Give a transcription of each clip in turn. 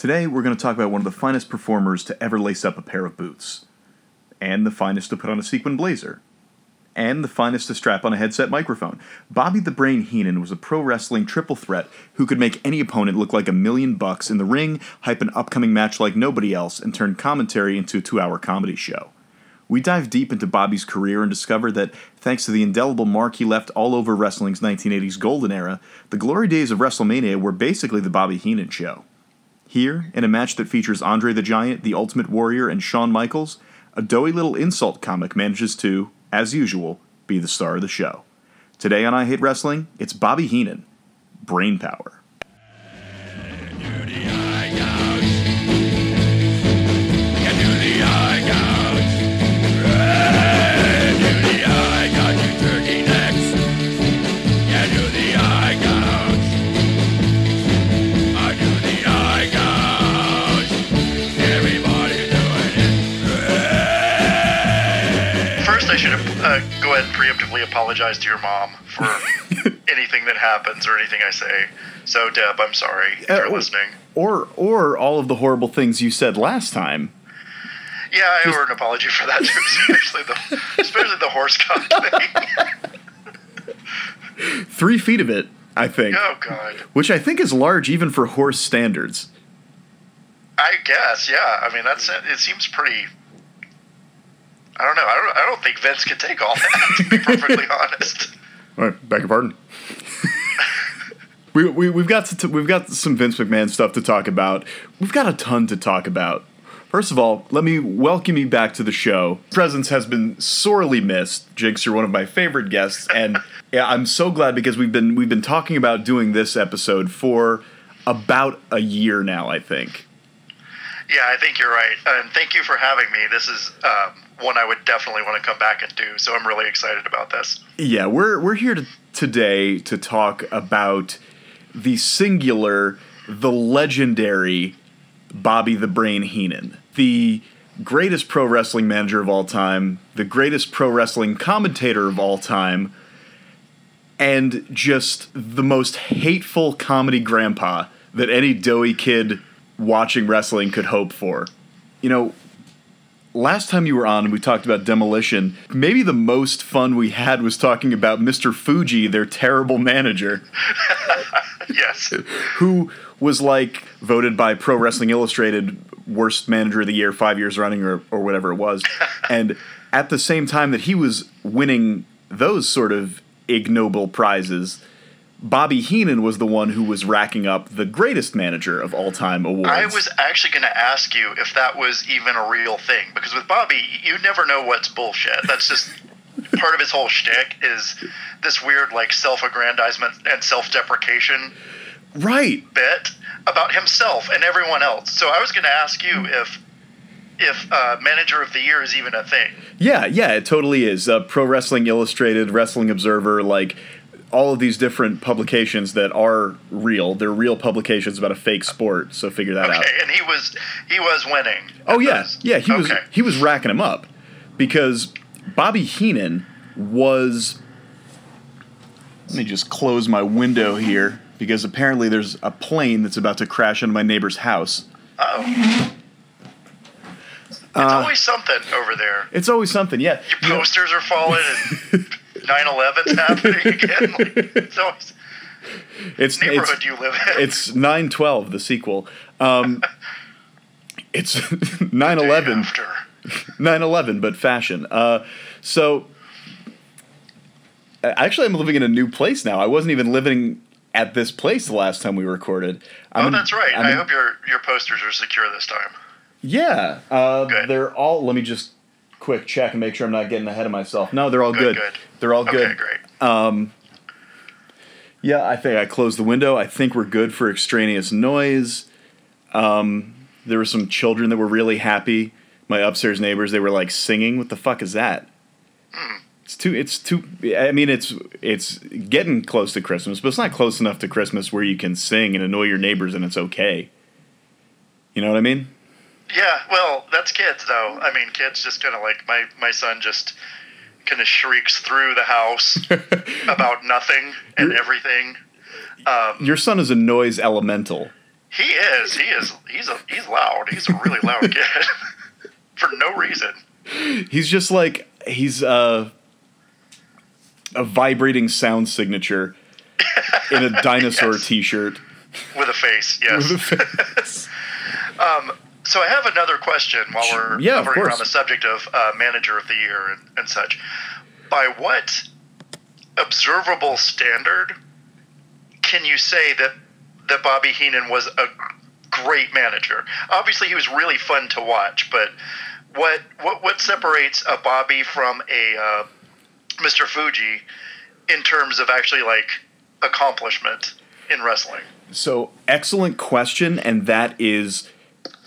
Today, we're going to talk about one of the finest performers to ever lace up a pair of boots, and the finest to put on a sequin blazer, and the finest to strap on a headset microphone. Bobby the Brain Heenan was a pro wrestling triple threat who could make any opponent look like a million bucks in the ring, hype an upcoming match like nobody else, and turn commentary into a two hour comedy show. We dive deep into Bobby's career and discover that, thanks to the indelible mark he left all over wrestling's 1980s golden era, the glory days of WrestleMania were basically the Bobby Heenan show. Here, in a match that features Andre the Giant, the Ultimate Warrior, and Shawn Michaels, a doughy little insult comic manages to, as usual, be the star of the show. Today on I Hate Wrestling, it's Bobby Heenan, Brain Power. Uh, go ahead and preemptively apologize to your mom for anything that happens or anything I say. So, Deb, I'm sorry if Uh, you're listening. Or, or all of the horrible things you said last time. Yeah, I owe her an apology for that too, especially the especially the horse cock thing. Three feet of it, I think. Oh God, Which I think is large even for horse standards. I guess yeah. I mean, that's it. Seems pretty. I don't know. I don't. I don't think Vince could take all that. To be perfectly honest. All right, beg your pardon. we, we, we've got to, we've got some Vince McMahon stuff to talk about. We've got a ton to talk about. First of all, let me welcome you back to the show. Presence has been sorely missed. Jinx, you're one of my favorite guests, and yeah, I'm so glad because we've been we've been talking about doing this episode for about a year now. I think. Yeah, I think you're right. And thank you for having me. This is um, one I would definitely want to come back and do. So I'm really excited about this. Yeah, we're we're here to, today to talk about the singular, the legendary Bobby the Brain Heenan, the greatest pro wrestling manager of all time, the greatest pro wrestling commentator of all time, and just the most hateful comedy grandpa that any doughy kid watching wrestling could hope for. You know, last time you were on and we talked about demolition maybe the most fun we had was talking about mr fuji their terrible manager Yes. who was like voted by pro wrestling illustrated worst manager of the year five years running or, or whatever it was and at the same time that he was winning those sort of ignoble prizes bobby heenan was the one who was racking up the greatest manager of all time awards I was actually going to ask you if that was even a real thing because with Bobby, you never know what's bullshit. That's just part of his whole shtick is this weird like self-aggrandizement and self-deprecation right bit about himself and everyone else. So I was going to ask you if if uh, manager of the year is even a thing. Yeah, yeah, it totally is. Uh, Pro Wrestling Illustrated, Wrestling Observer, like all of these different publications that are real. They're real publications about a fake sport. So figure that out. Okay, and he was he was winning. Oh at yeah, yeah. He was he was racking him up because Bobby Heenan was. Let me just close my window here because apparently there's a plane that's about to crash into my neighbor's house. Oh. It's Uh, always something over there. It's always something, yeah. Your You know- posters are falling and 9/11's happening again. Like, it's always it's it's, neighborhood you live in. it's 912 the sequel um it's 911 After. 911 but fashion uh so actually i'm living in a new place now i wasn't even living at this place the last time we recorded I'm Oh, in- that's right. I'm I in- hope your your posters are secure this time. yeah uh they're all let me just quick check and make sure i'm not getting ahead of myself no they're all Good, good, good. they're all Okay, good great. Yeah, I think I closed the window. I think we're good for extraneous noise. Um, there were some children that were really happy. My upstairs neighbors, they were like singing. What the fuck is that? It's too. It's too. I mean, it's it's getting close to Christmas, but it's not close enough to Christmas where you can sing and annoy your neighbors and it's okay. You know what I mean? Yeah, well, that's kids though. I mean, kids just kind of like my my son just kind of shrieks through the house about nothing and everything. Um, Your son is a noise elemental. He is. He is. He's a. He's loud. He's a really loud kid for no reason. He's just like he's uh, a vibrating sound signature in a dinosaur Yes. T-shirt. With a face, yes. with a um, so I have another question while we're Yeah, of hovering around the subject of uh, manager of the year and, and such. By what observable standard can you say that that Bobby Heenan was a great manager? Obviously, he was really fun to watch, but what what what separates a Bobby from a uh, Mr. Fuji in terms of actually like accomplishment in wrestling? So excellent question, and that is,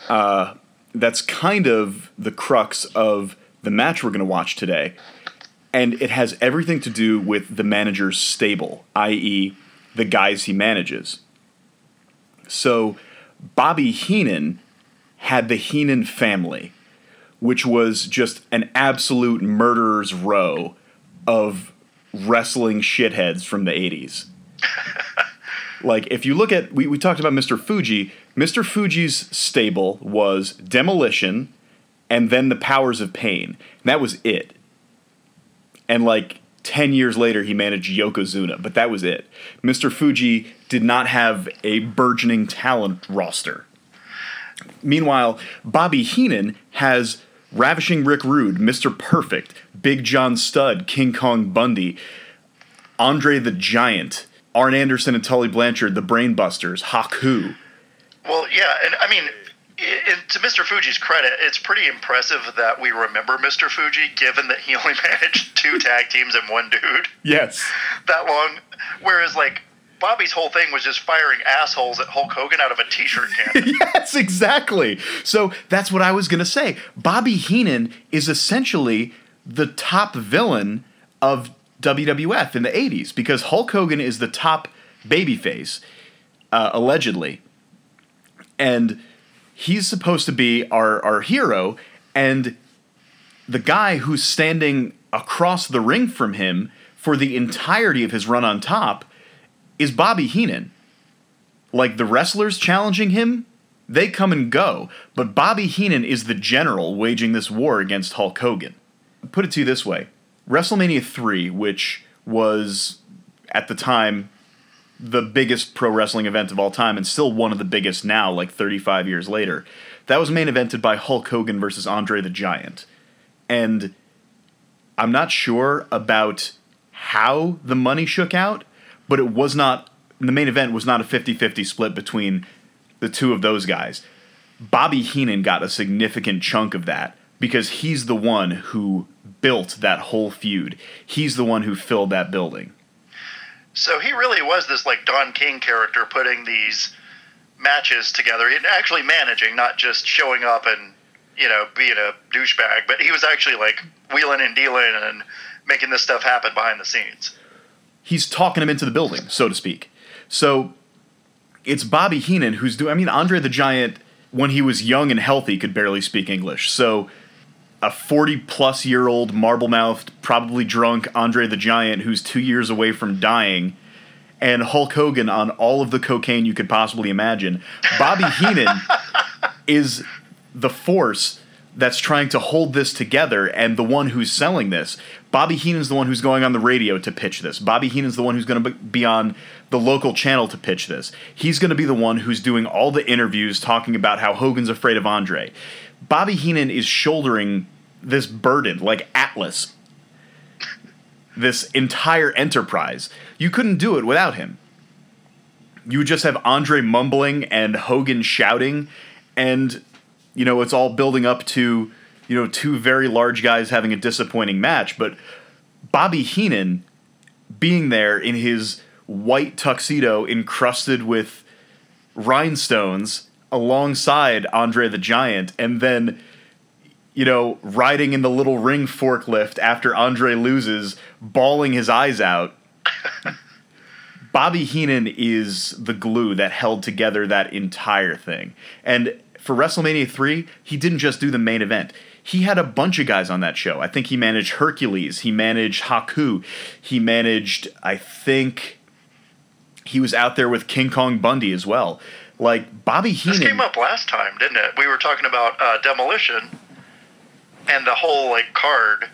uh, that's kind of the crux of the match we're going to watch today, and it has everything to do with the manager's stable, i.e., the guys he manages. So, Bobby Heenan had the Heenan family, which was just an absolute murderer's row of wrestling shitheads from the 80s like if you look at we, we talked about mr fuji mr fuji's stable was demolition and then the powers of pain. And that was it. And like 10 years later he managed yokozuna but that was it. Mr fuji did not have a burgeoning talent roster. Meanwhile bobby heenan has ravishing rick rude mr perfect big john studd king kong bundy andre the giant Arn Anderson and Tully Blanchard, the Brainbusters, Haku. Well, yeah, and I mean, to Mr. Fuji's credit, it's pretty impressive that we remember Mr. Fuji, given that he only managed two tag teams and one dude Yes. that long. Whereas, like, Bobby's whole thing was just firing assholes at Hulk Hogan out of a T-shirt cannon. yes, exactly. So that's what I was going to say. Bobby Heenan is essentially the top villain of WWF in the 80s because Hulk Hogan is the top babyface, uh, allegedly. And he's supposed to be our, our hero. And the guy who's standing across the ring from him for the entirety of his run on top is Bobby Heenan. Like the wrestlers challenging him, they come and go, but Bobby Heenan is the general waging this war against Hulk Hogan. Put it to you this way WrestleMania 3, which was at the time the biggest pro wrestling event of all time and still one of the biggest now, like 35 years later, that was main evented by Hulk Hogan versus Andre the Giant. And I'm not sure about how the money shook out, but it was not, the main event was not a 50 50 split between the two of those guys. Bobby Heenan got a significant chunk of that because he's the one who built that whole feud. He's the one who filled that building. So he really was this like Don King character putting these matches together and actually managing, not just showing up and you know being a douchebag, but he was actually like wheeling and dealing and making this stuff happen behind the scenes. he's talking him into the building, so to speak. So it's Bobby Heenan who's doing. I mean, Andre the Giant, when he was young and healthy, could barely speak English. So a 40 plus year old marble mouthed, probably drunk Andre the Giant who's two years away from dying, and Hulk Hogan on all of the cocaine you could possibly imagine. Bobby Heenan is the force that's trying to hold this together and the one who's selling this. Bobby Heenan's the one who's going on the radio to pitch this. Bobby Heenan's the one who's going to be on the local channel to pitch this. He's going to be the one who's doing all the interviews talking about how Hogan's afraid of Andre. Bobby Heenan is shouldering this burden like Atlas. This entire enterprise. You couldn't do it without him you would just have Andre mumbling and Hogan shouting, and you know it's all building up to you know two very large guys having a disappointing match. But Bobby Heenan being there in his white tuxedo encrusted with rhinestones alongside Andre the Giant, and then you know riding in the little ring forklift after Andre loses, bawling his eyes out. Bobby Heenan is the glue that held together that entire thing. And for WrestleMania 3, he didn't just do the main event. He had a bunch of guys on that show. I think he managed Hercules, he managed Haku, he managed, I think, he was out there with King Kong Bundy as well. Like Bobby Heenan. This came up last time, didn't it? We were talking about uh, demolition and the whole like card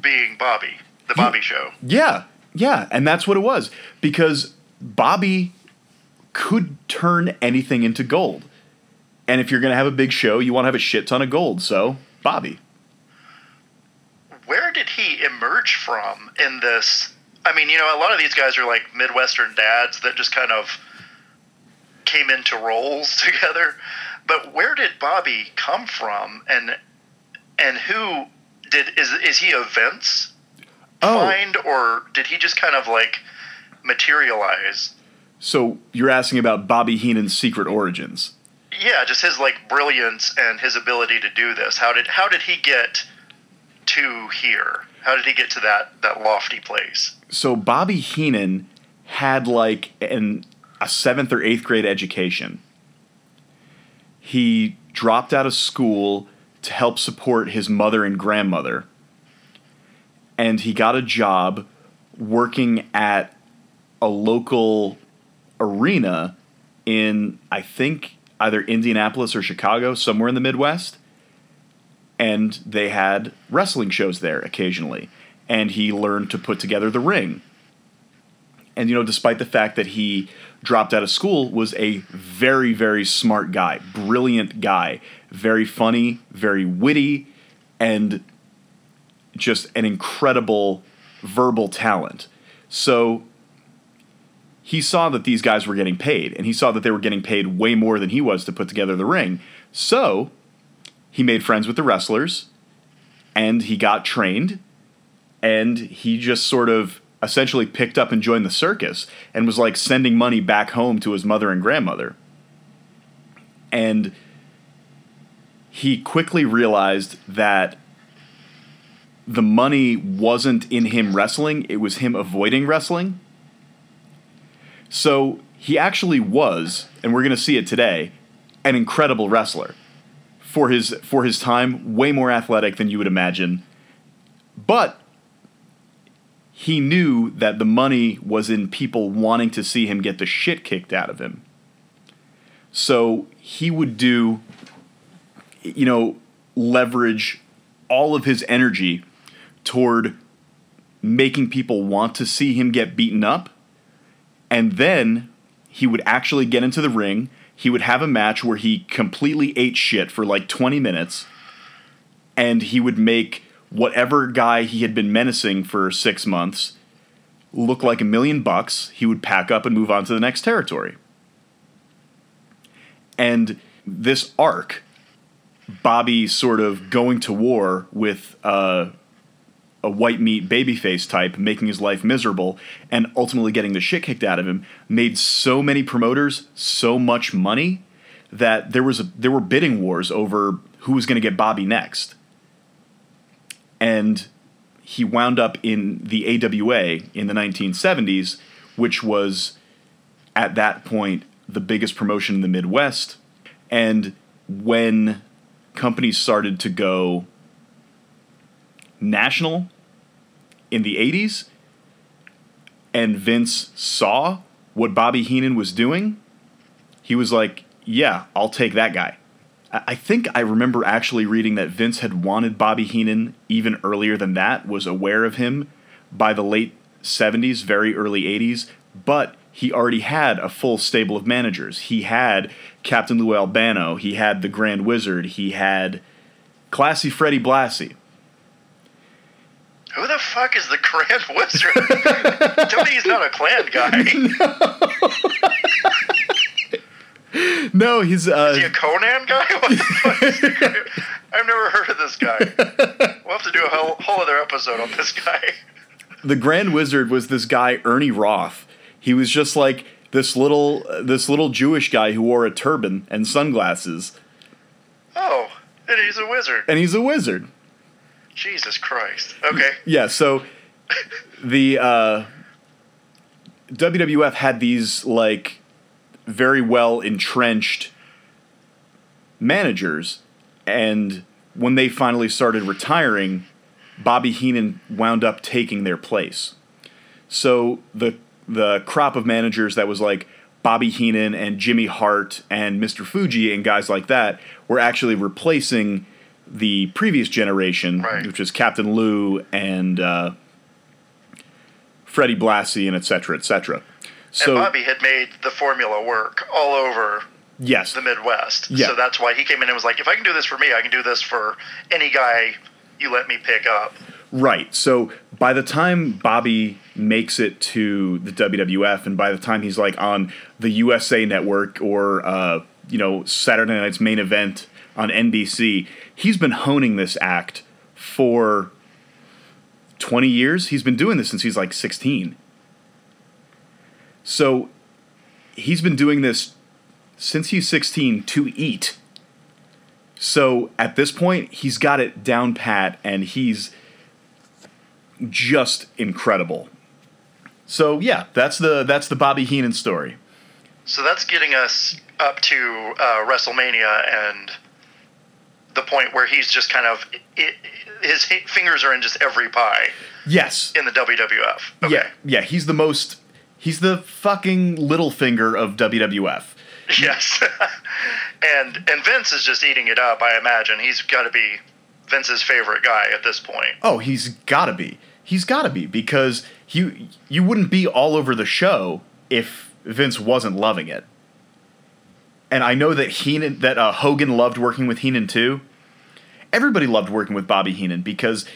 being Bobby, the Bobby Show. Yeah, yeah, and that's what it was because Bobby could turn anything into gold. And if you're going to have a big show, you want to have a shit ton of gold. So, Bobby. Where did he emerge from in this? I mean, you know, a lot of these guys are like Midwestern dads that just kind of came into roles together. But where did Bobby come from, and and who did is is he a Vince Oh. find, or did he just kind of like materialize? So, you're asking about Bobby Heenan's secret origins. Yeah, just his like brilliance and his ability to do this. How did how did he get to here? How did he get to that that lofty place? So, Bobby Heenan had like an a 7th or 8th grade education. He dropped out of school to help support his mother and grandmother. And he got a job working at a local arena in, I think, either Indianapolis or Chicago, somewhere in the Midwest. And they had wrestling shows there occasionally. And he learned to put together the ring. And, you know, despite the fact that he dropped out of school, was a very, very smart guy, brilliant guy, very funny, very witty, and just an incredible verbal talent. So he saw that these guys were getting paid, and he saw that they were getting paid way more than he was to put together the ring. So he made friends with the wrestlers, and he got trained, and he just sort of essentially picked up and joined the circus and was like sending money back home to his mother and grandmother. And he quickly realized that the money wasn't in him wrestling, it was him avoiding wrestling. So he actually was, and we're going to see it today, an incredible wrestler. For his for his time, way more athletic than you would imagine. But he knew that the money was in people wanting to see him get the shit kicked out of him. So he would do, you know, leverage all of his energy toward making people want to see him get beaten up. And then he would actually get into the ring. He would have a match where he completely ate shit for like 20 minutes. And he would make whatever guy he had been menacing for six months look like a million bucks. He would pack up and move on to the next territory. And this arc, Bobby sort of going to war with uh, a white meat babyface type, making his life miserable, and ultimately getting the shit kicked out of him, made so many promoters so much money that there was a, there were bidding wars over who was going to get Bobby next. And he wound up in the AWA in the 1970s, which was at that point the biggest promotion in the Midwest. And when companies started to go national in the 80s, and Vince saw what Bobby Heenan was doing, he was like, Yeah, I'll take that guy. I think I remember actually reading that Vince had wanted Bobby Heenan even earlier than that, was aware of him by the late 70s, very early 80s, but he already had a full stable of managers. He had Captain Lou Albano, he had the Grand Wizard, he had Classy Freddie Blassie. Who the fuck is the Grand Wizard? Tell me he's not a Klan guy. No, he's uh, Is he a Conan guy? What the fuck is I've never heard of this guy. We'll have to do a whole, whole other episode on this guy. the Grand Wizard was this guy Ernie Roth. He was just like this little this little Jewish guy who wore a turban and sunglasses, Oh, and he's a wizard. and he's a wizard. Jesus Christ. Okay. Yeah, so the uh, WWF had these like very well entrenched managers, and when they finally started retiring, Bobby Heenan wound up taking their place. So the the crop of managers that was like Bobby Heenan and Jimmy Hart and Mr. Fuji and guys like that were actually replacing the previous generation, Right. which is Captain Lou and uh, Freddie Blassie and et cetera, et cetera. So and Bobby had made the formula work all over yes, the Midwest. Yeah. So that's why he came in and was like, if I can do this for me, I can do this for any guy you let me pick up. Right. So by the time Bobby makes it to the WWF, and by the time he's like on the USA Network or uh, you know Saturday Night's main event on NBC, he's been honing this act for twenty years. He's been doing this since he's like sixteen. So he's been doing this since he's sixteen to eat. So at this point, he's got it down pat, and he's just incredible. So yeah, that's the that's the Bobby Heenan story. So that's getting us up to uh, WrestleMania and the point where he's just kind of it, his fingers are in just every pie Yes. in the WWF. Okay. Yeah. Yeah. He's the most. He's the fucking little finger of WWF. Yes. and and Vince is just eating it up. I imagine he's got to be Vince's favorite guy at this point. Oh, he's gotta be. He's gotta be because you you wouldn't be all over the show if Vince wasn't loving it. And I know that Heenan that uh, Hogan loved working with Heenan too. Everybody loved working with Bobby Heenan because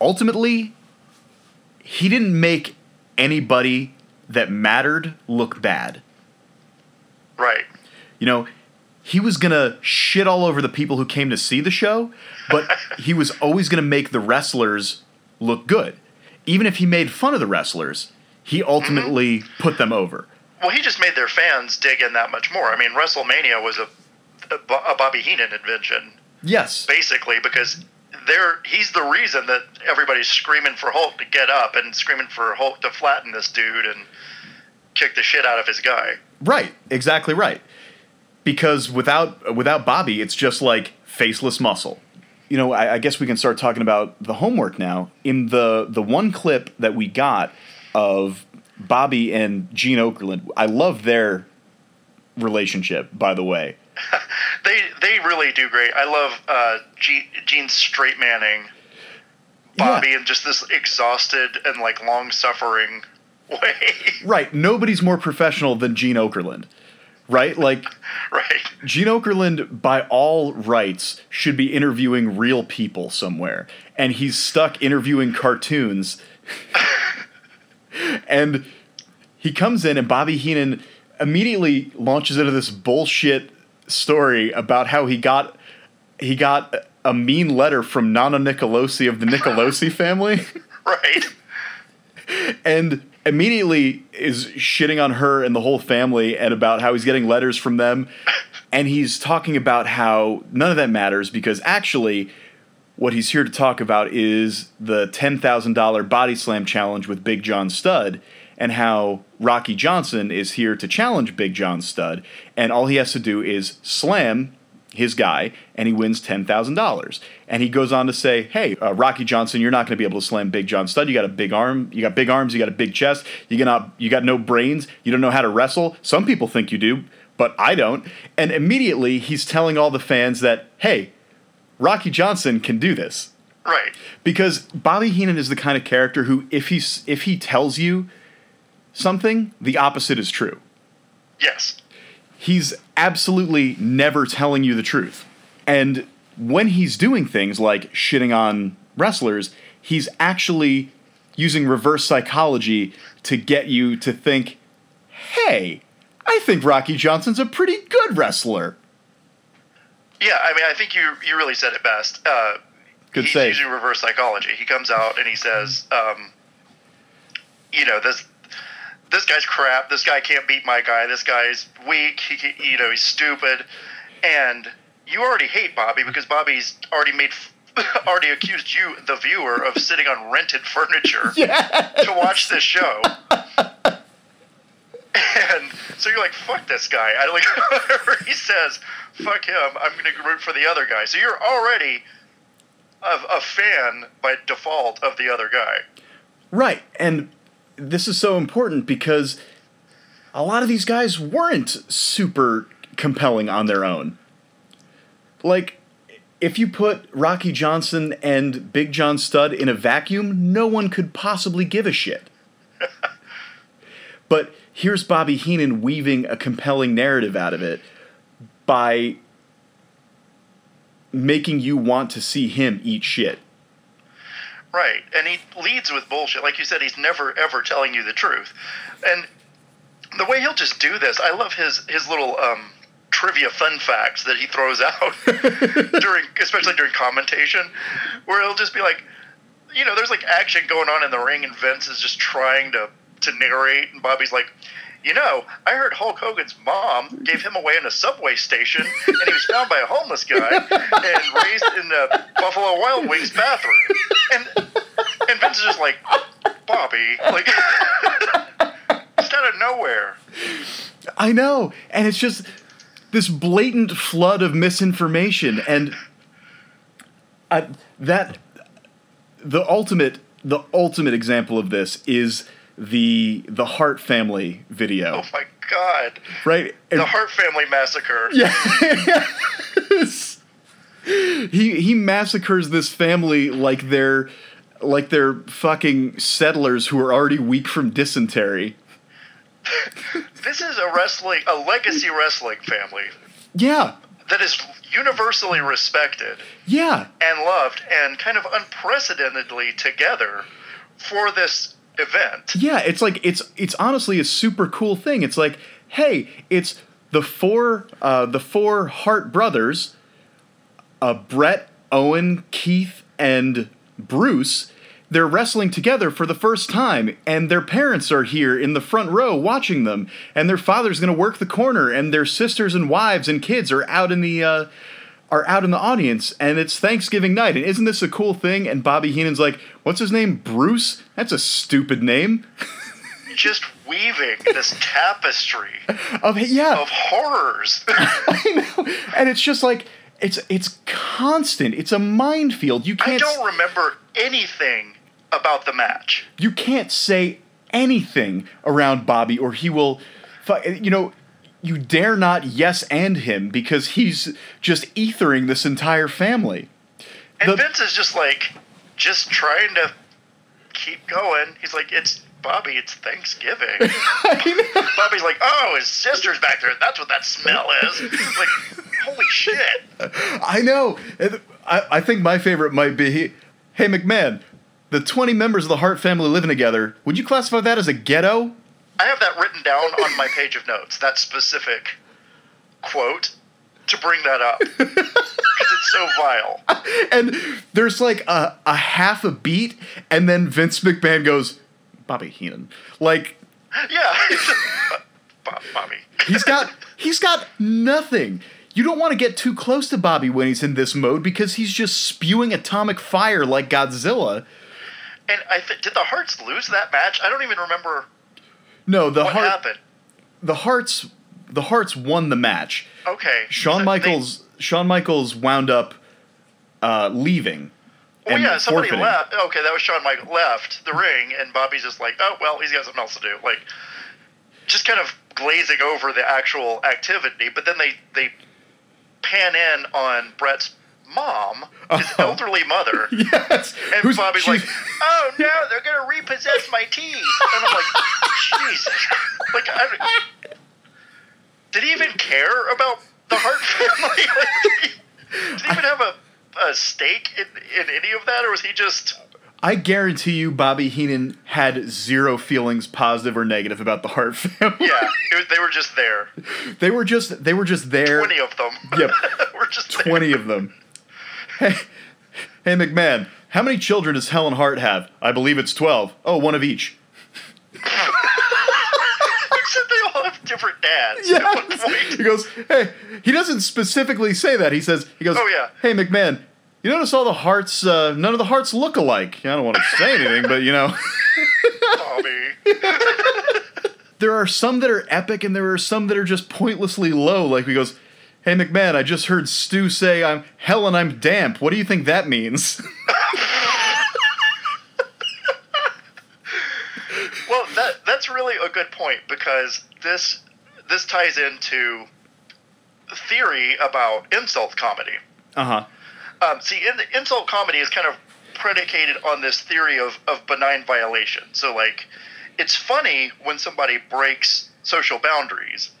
ultimately he didn't make anybody that mattered look bad. Right. You know, he was gonna shit all over the people who came to see the show, but he was always gonna make the wrestlers look good. Even if he made fun of the wrestlers, he mm-hmm. ultimately put them over. Well, he just made their fans dig in that much more. I mean, WrestleMania was a a, a Bobby Heenan invention, Yes. basically, because there he's the reason that everybody's screaming for Hulk to get up and screaming for Hulk to flatten this dude and kick the shit out of his guy. Right. Exactly right. Because without without Bobby, it's just like faceless muscle. You know, I, I guess we can start talking about the homework now. In the the one clip that we got of Bobby and Gene Okerlund, I love their relationship. By the way, They they really do great. I love uh, Gene, Gene straight manning Bobby in just this exhausted and like long suffering way. right? Nobody's more professional than Gene Okerlund, right? Like right. Gene Okerlund, by all rights, should be interviewing real people somewhere, and he's stuck interviewing cartoons. and he comes in, and Bobby Heenan immediately launches into this bullshit story about how he got he got a mean letter from Nana Nicolosi of the Nicolosi family. Right. and immediately is shitting on her and the whole family and about how he's getting letters from them. And he's talking about how none of that matters because actually what he's here to talk about is the $10,000 body slam challenge with Big John Studd and how Rocky Johnson is here to challenge Big John Studd. And all he has to do is slam his guy and he wins $10,000. And he goes on to say, "Hey, uh, Rocky Johnson, you're not going to be able to slam Big John Studd. You got a big arm, you got big arms, you got a big chest, you got you got no brains, you don't know how to wrestle. Some people think you do, but I don't." And immediately he's telling all the fans that, "Hey, Rocky Johnson can do this." Right. Because Bobby Heenan is the kind of character who if he's if he tells you something, the opposite is true. Yes. He's absolutely never telling you the truth. And when he's doing things like shitting on wrestlers, he's actually using reverse psychology to get you to think, hey, I think Rocky Johnson's a pretty good wrestler. Yeah, I mean, I think you you really said it best. Uh, Good he's save. using reverse psychology. He comes out and he says, um, you know, this this guy's crap. This guy can't beat my guy. This guy's weak. He, can- you know, he's stupid, and you already hate Bobby because Bobby's already made. Already accused you, the viewer, of sitting on rented furniture to watch this show. And so you're like, fuck this guy. I like whatever he says, fuck him. I'm gonna root for the other guy. So you're already a, a fan by default of the other guy. Right. And this is so important because a lot of these guys weren't super compelling on their own. Like, if you put Rocky Johnson and Big John Studd in a vacuum, no one could possibly give a shit. but here's Bobby Heenan weaving a compelling narrative out of it by making you want to see him eat shit. Right. And he leads with bullshit. Like you said, he's never ever telling you the truth. And the way he'll just do this, I love his his little um, trivia fun facts that he throws out during, especially during commentation, where he'll just be like, you know, there's like action going on in the ring, and Vince is just trying to to narrate, and Bobby's like, you know, I heard Hulk Hogan's mom gave him away in a subway station, and he was found by a homeless guy and raised in the Buffalo Wild Wings bathroom. And and Vince is just like, Bobby, like, just out of nowhere. I know, and it's just this blatant flood of misinformation, and I, that the ultimate the ultimate example of this is the the Hart family video. Oh my god! Right, and, the Hart family massacre. Yeah. he he massacres this family like they're like they're fucking settlers who are already weak from dysentery. this is a wrestling a legacy wrestling family. Yeah. That is universally respected. Yeah. And loved and kind of unprecedentedly together for this event. Yeah, it's like it's it's honestly a super cool thing. It's like, hey, it's the four uh, the four Hart brothers, uh, Bret, Owen, Keith, and Bruce. They're wrestling together for the first time, and their parents are here in the front row watching them, and their father's going to work the corner, and their sisters and wives and kids are out in the uh, are out in the audience and it's Thanksgiving night. And isn't this a cool thing? And Bobby Heenan's like, what's his name? Bruce? That's a stupid name. Just weaving this tapestry of yeah of horrors. I know. And it's just like it's it's constant. It's a minefield. You can't I don't remember anything about the match. You can't say anything around Bobby or he will you know you dare not yes and him because he's just ethering this entire family. And the, Vince is just like, just trying to keep going. He's like, it's Bobby, it's Thanksgiving. Bobby's like, oh, his sister's back there. That's what that smell is. like, holy shit. I know. I, I think my favorite might be, hey McMahon, the 20 members of the Hart family living together, would you classify that as a ghetto? I have that written down on my page of notes. That specific quote to bring that up because it's so vile. And there's like a, a half a beat, and then Vince McMahon goes, "Bobby Heenan," like, yeah, Bobby. he's got he's got nothing. You don't want to get too close to Bobby when he's in this mode because he's just spewing atomic fire like Godzilla. And I th- did the Harts lose that match? I don't even remember no, the what Hart, happened? The Harts the Harts won the match. Okay. Shawn so Michaels, they, Shawn Michaels wound up uh, leaving. Oh yeah, somebody forfeiting. left. Okay, that was Shawn Michaels left the ring, and Bobby's just like, oh well, he's got something else to do. Like, just kind of glazing over the actual activity. But then they they pan in on Bret's mom, oh. his oh. elderly mother. Yes. And Who's, Bobby's like, oh no, they're gonna repossess my teeth. And I'm like, Jesus. Like, I, did he even care about the Hart family? Like, did, he, did he even have a, a stake in, in any of that, or was he just? I guarantee you, Bobby Heenan had zero feelings, positive or negative, about the Hart family. Yeah, was, they were just there. They were just they were just there. Twenty of them. Yep, we're just twenty there. of them. Hey, hey, McMahon, how many children does Helen Hart have? I believe it's 12. Oh, one of each. Except they all have different dads. Yes. He goes, hey, he doesn't specifically say that. He says, he goes, oh, yeah. Hey, McMahon, you notice all the Harts, uh, none of the Harts look alike. I don't want to say anything, but you know. There are some that are epic and there are some that are just pointlessly low. Like he goes, Hey McMahon, I just heard Stu say I'm hell and I'm damp. What do you think that means? well, that that's really a good point because this this ties into theory about insult comedy. Uh huh. Um, see, in the insult comedy is kind of predicated on this theory of, of benign violation. So, like, it's funny when somebody breaks social boundaries,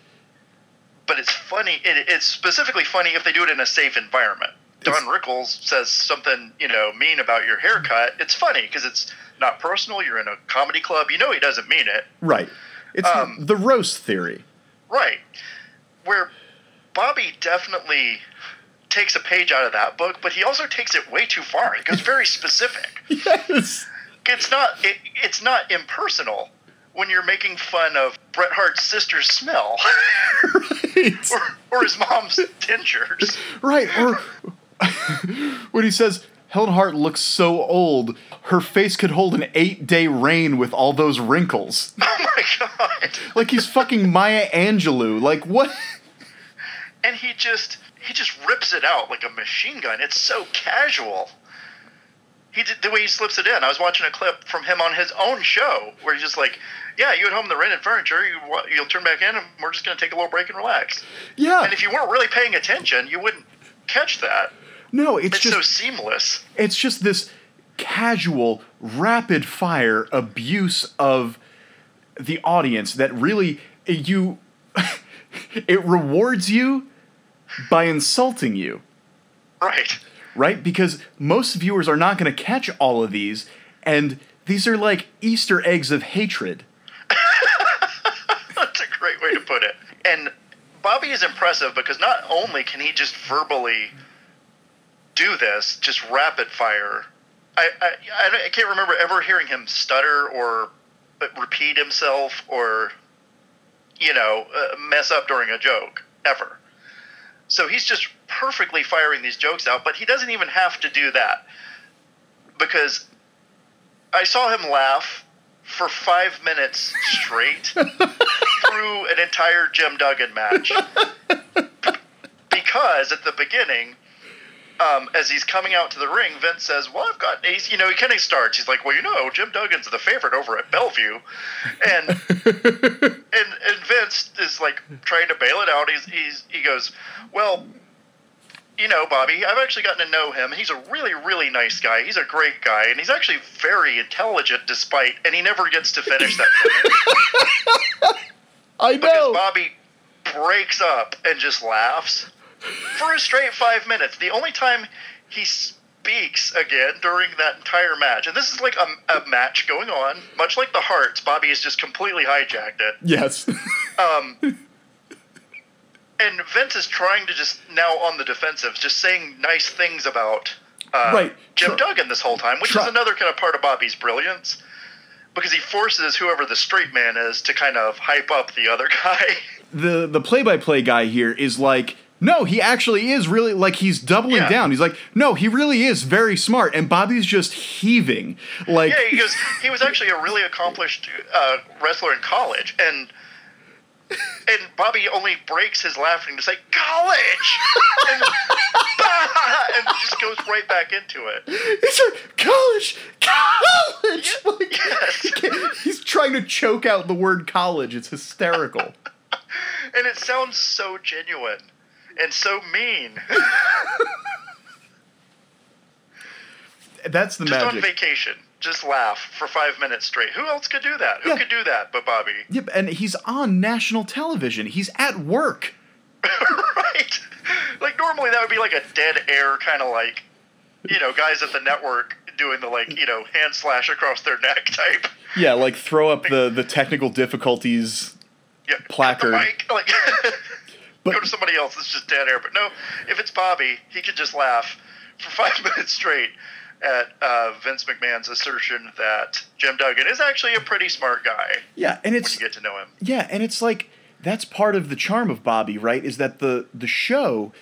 but it's funny. It, it's specifically funny if they do it in a safe environment. Don Rickles says something, you know, mean about your haircut. It's funny because it's not personal. You're in a comedy club. You know he doesn't mean it. Right. It's Um, the roast theory. Right. Where Bobby definitely takes a page out of that book, but he also takes it way too far. It goes very specific. Yes. It's not it, it's not impersonal when you're making fun of Bret Hart's sister's smell right. or, or his mom's dentures. Right. Or when he says Helen Hart looks so old, her face could hold an eight-day rain with all those wrinkles. Oh my god. Like he's fucking Maya Angelou. Like what? And he just he just rips it out like a machine gun. It's so casual. He did the way he slips it in. I was watching a clip from him on his own show where he's just like, "Yeah, you at home, the rented furniture. You you'll turn back in, and we're just gonna take a little break and relax." Yeah. And if you weren't really paying attention, you wouldn't catch that. No, it's It's just so seamless. it's just this casual, rapid fire abuse of the audience that really you it rewards you by insulting you, Right. Right? Because most viewers are not going to catch all of these and these are like Easter eggs of hatred. That's a great way to put it. And Bobby is impressive because not only can he just verbally do this, just rapid fire. I, I, I can't remember ever hearing him stutter or repeat himself or, you know, uh, mess up during a joke ever. So he's just perfectly firing these jokes out, but he doesn't even have to do that because I saw him laugh for five minutes straight through an entire Jim Duggan match because at the beginning, um, as he's coming out to the ring, Vince says, "Well, I've got." He's, you know, he kind of starts. He's like, "Well, you know, Jim Duggan's the favorite over at Bellevue," and and and Vince is like trying to bail it out. He's he's he goes, "Well." You know, Bobby, I've actually gotten to know him. He's a really, really nice guy. He's a great guy, and he's actually very intelligent despite, and he never gets to finish that I because Bobby breaks up and just laughs for a straight five minutes. The only time he speaks again during that entire match, and this is like a, a match going on, much like the Harts. Bobby has just completely hijacked it. Yes. Um, and Vince is trying to just now on the defensive, just saying nice things about uh, Right. Jim Try- Duggan this whole time, which try- is another kind of part of Bobby's brilliance. Because he forces whoever the straight man is to kind of hype up the other guy. the the play by play guy here is like, no, he actually is really like he's doubling Yeah. down. He's like, no, he really is very smart, and Bobby's just heaving. Like, Yeah, he goes. He was actually a really accomplished uh, wrestler in college, and and Bobby only breaks his laughing to say college, and, and just goes right back into it. it's a college, college. Like, Yes. he he's trying to choke out the word college. It's hysterical. And it sounds so genuine and so mean. That's the Just on vacation, just laugh for five minutes straight. Who else could do that? Who Yeah. could do that but Bobby? Yep, and he's on national television. He's at work. right? Like normally that would be like a dead air kind of like, you know, guys at the network doing the like, you know, hand slash across their neck type. Yeah, like throw up the the technical difficulties. Yeah, Placard. mic, like But- go to somebody else. It's just dead air. But no, if it's Bobby, he could just laugh for five minutes straight at uh, Vince McMahon's assertion that Jim Duggan is actually a pretty smart guy Yeah, and when it's you get to know him. Yeah, and it's like that's part of the charm of Bobby, right? Is that the the show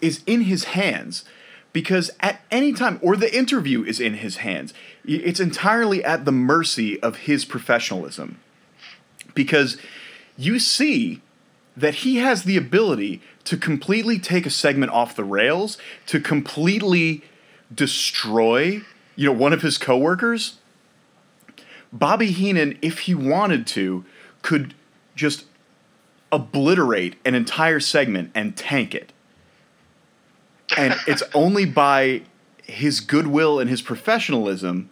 is in his hands because at any time or the interview is in his hands. It's entirely at the mercy of his professionalism. Because you see that he has the ability to completely take a segment off the rails, to completely destroy, you know, one of his coworkers. Bobby Heenan, if he wanted to, could just obliterate an entire segment and tank it. And it's only by his goodwill and his professionalism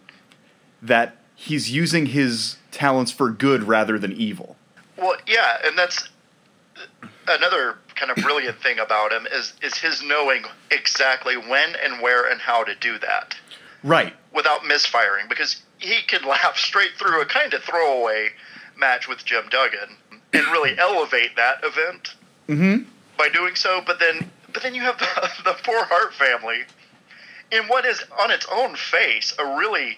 that he's using his talents for good rather than evil. Well, yeah, and that's another kind of brilliant thing about him is is his knowing exactly when and where and how to do that Right. without misfiring because he could laugh straight through a kind of throwaway match with Jim Duggan and really elevate that event mm-hmm. by doing so. But then, but then you have the, the poor Hart family in what is on its own face a really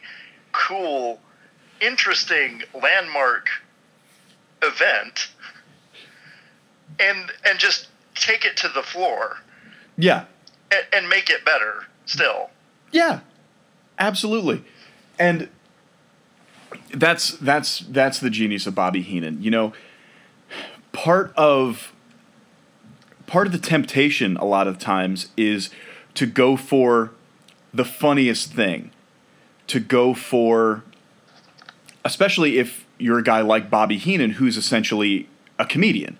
cool, interesting landmark event, and and just take it to the floor Yeah. and, and make it better still. Yeah, absolutely, and that's that's that's the genius of Bobby Heenan. You know, part of part of the temptation a lot of times is to go for the funniest thing, to go for, especially if you're a guy like Bobby Heenan, who's essentially a comedian,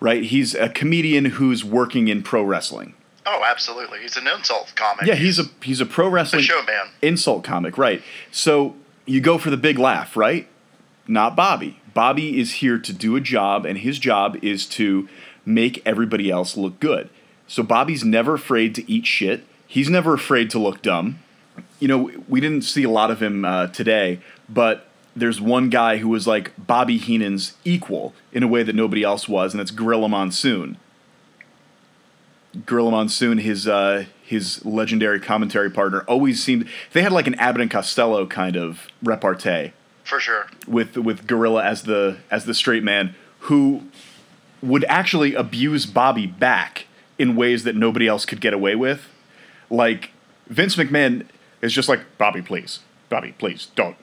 right? He's a comedian who's working in pro wrestling. Oh, absolutely. He's an insult comic. Yeah, he's a he's a pro wrestling showman. insult comic, right? So you go for the big laugh, right? Not Bobby. Bobby is here to do a job, and his job is to make everybody else look good. So Bobby's never afraid to eat shit. He's never afraid to look dumb. You know, we didn't see a lot of him uh, today, but there's one guy who was like Bobby Heenan's equal in a way that nobody else was, and that's Gorilla Monsoon. Gorilla Monsoon, his uh, his legendary commentary partner, always seemed they had like an Abbott and Costello kind of repartee For sure. with with Gorilla as the as the straight man who would actually abuse Bobby back in ways that nobody else could get away with. Like Vince McMahon is just like Bobby, please, Bobby, please don't,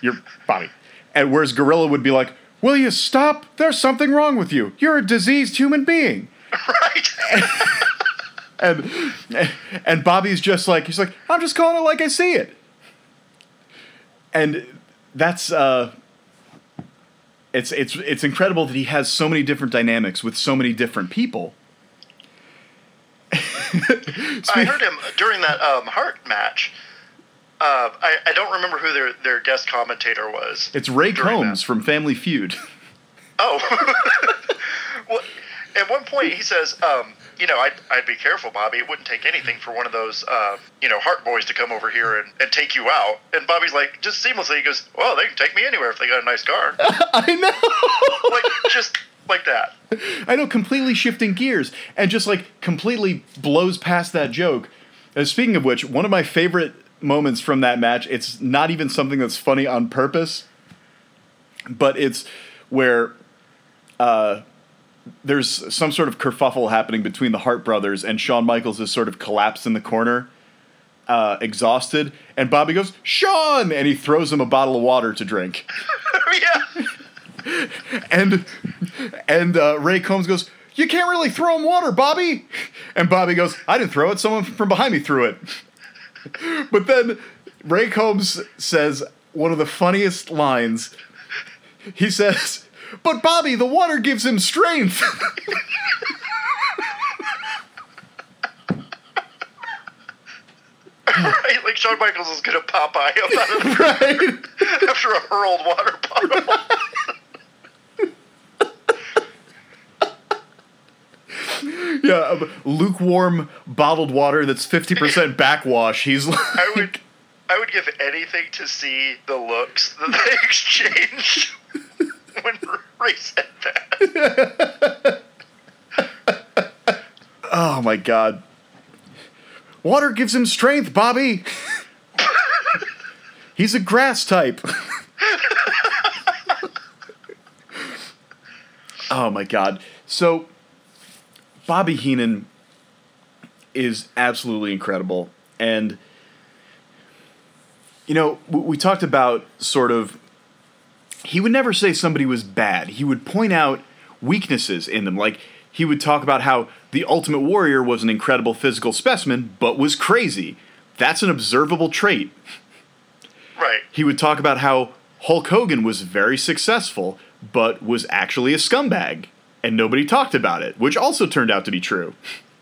you're Bobby, and whereas Gorilla would be like, "Will you stop? There's something wrong with you. You're a diseased human being." Right. and and Bobby's just like he's like I'm just calling it like I see it, and that's uh, it's it's it's incredible that he has so many different dynamics with so many different people. I heard him during that um, Hart match. Uh, I, I don't remember who their, their guest commentator was. It's Ray Combs that. from Family Feud. Oh. well, at one point he says, um, you know, I'd, I'd be careful, Bobby. It wouldn't take anything for one of those, uh, you know, Hart boys to come over here and, and take you out. And Bobby's like, just seamlessly, he goes, well, they can take me anywhere if they got a nice car. I know. like, just like that. I know, completely shifting gears and just like completely blows past that joke. Uh, speaking of which, one of my favorite moments from that match, it's not even something that's funny on purpose, but it's where uh, there's some sort of kerfuffle happening between the Hart brothers, and Shawn Michaels is sort of collapsed in the corner, uh, exhausted, and Bobby goes, Shawn! And he throws him a bottle of water to drink. yeah. and and uh, Ray Combs goes, "You can't really throw him water, Bobby." And Bobby goes, "I didn't throw it. Someone from behind me threw it." but then Ray Combs says one of the funniest lines. He says, "But Bobby, the water gives him strength." right. Like Shawn Michaels is going to Popeye up out of right? after a hurled water bottle. Yeah, lukewarm bottled water that's fifty percent backwash. He's like, I would, I would give anything to see the looks that they exchanged when Ray said that. Oh my god. Water gives him strength, Bobby. He's a grass type. oh my god. So Bobby Heenan is absolutely incredible and you know, we talked about sort of he would never say somebody was bad. He would point out weaknesses in them. Like he would talk about how the Ultimate Warrior was an incredible physical specimen, but was crazy. That's an observable trait. Right. He would talk about how Hulk Hogan was very successful, but was actually a scumbag. And nobody talked about it, which also turned out to be true.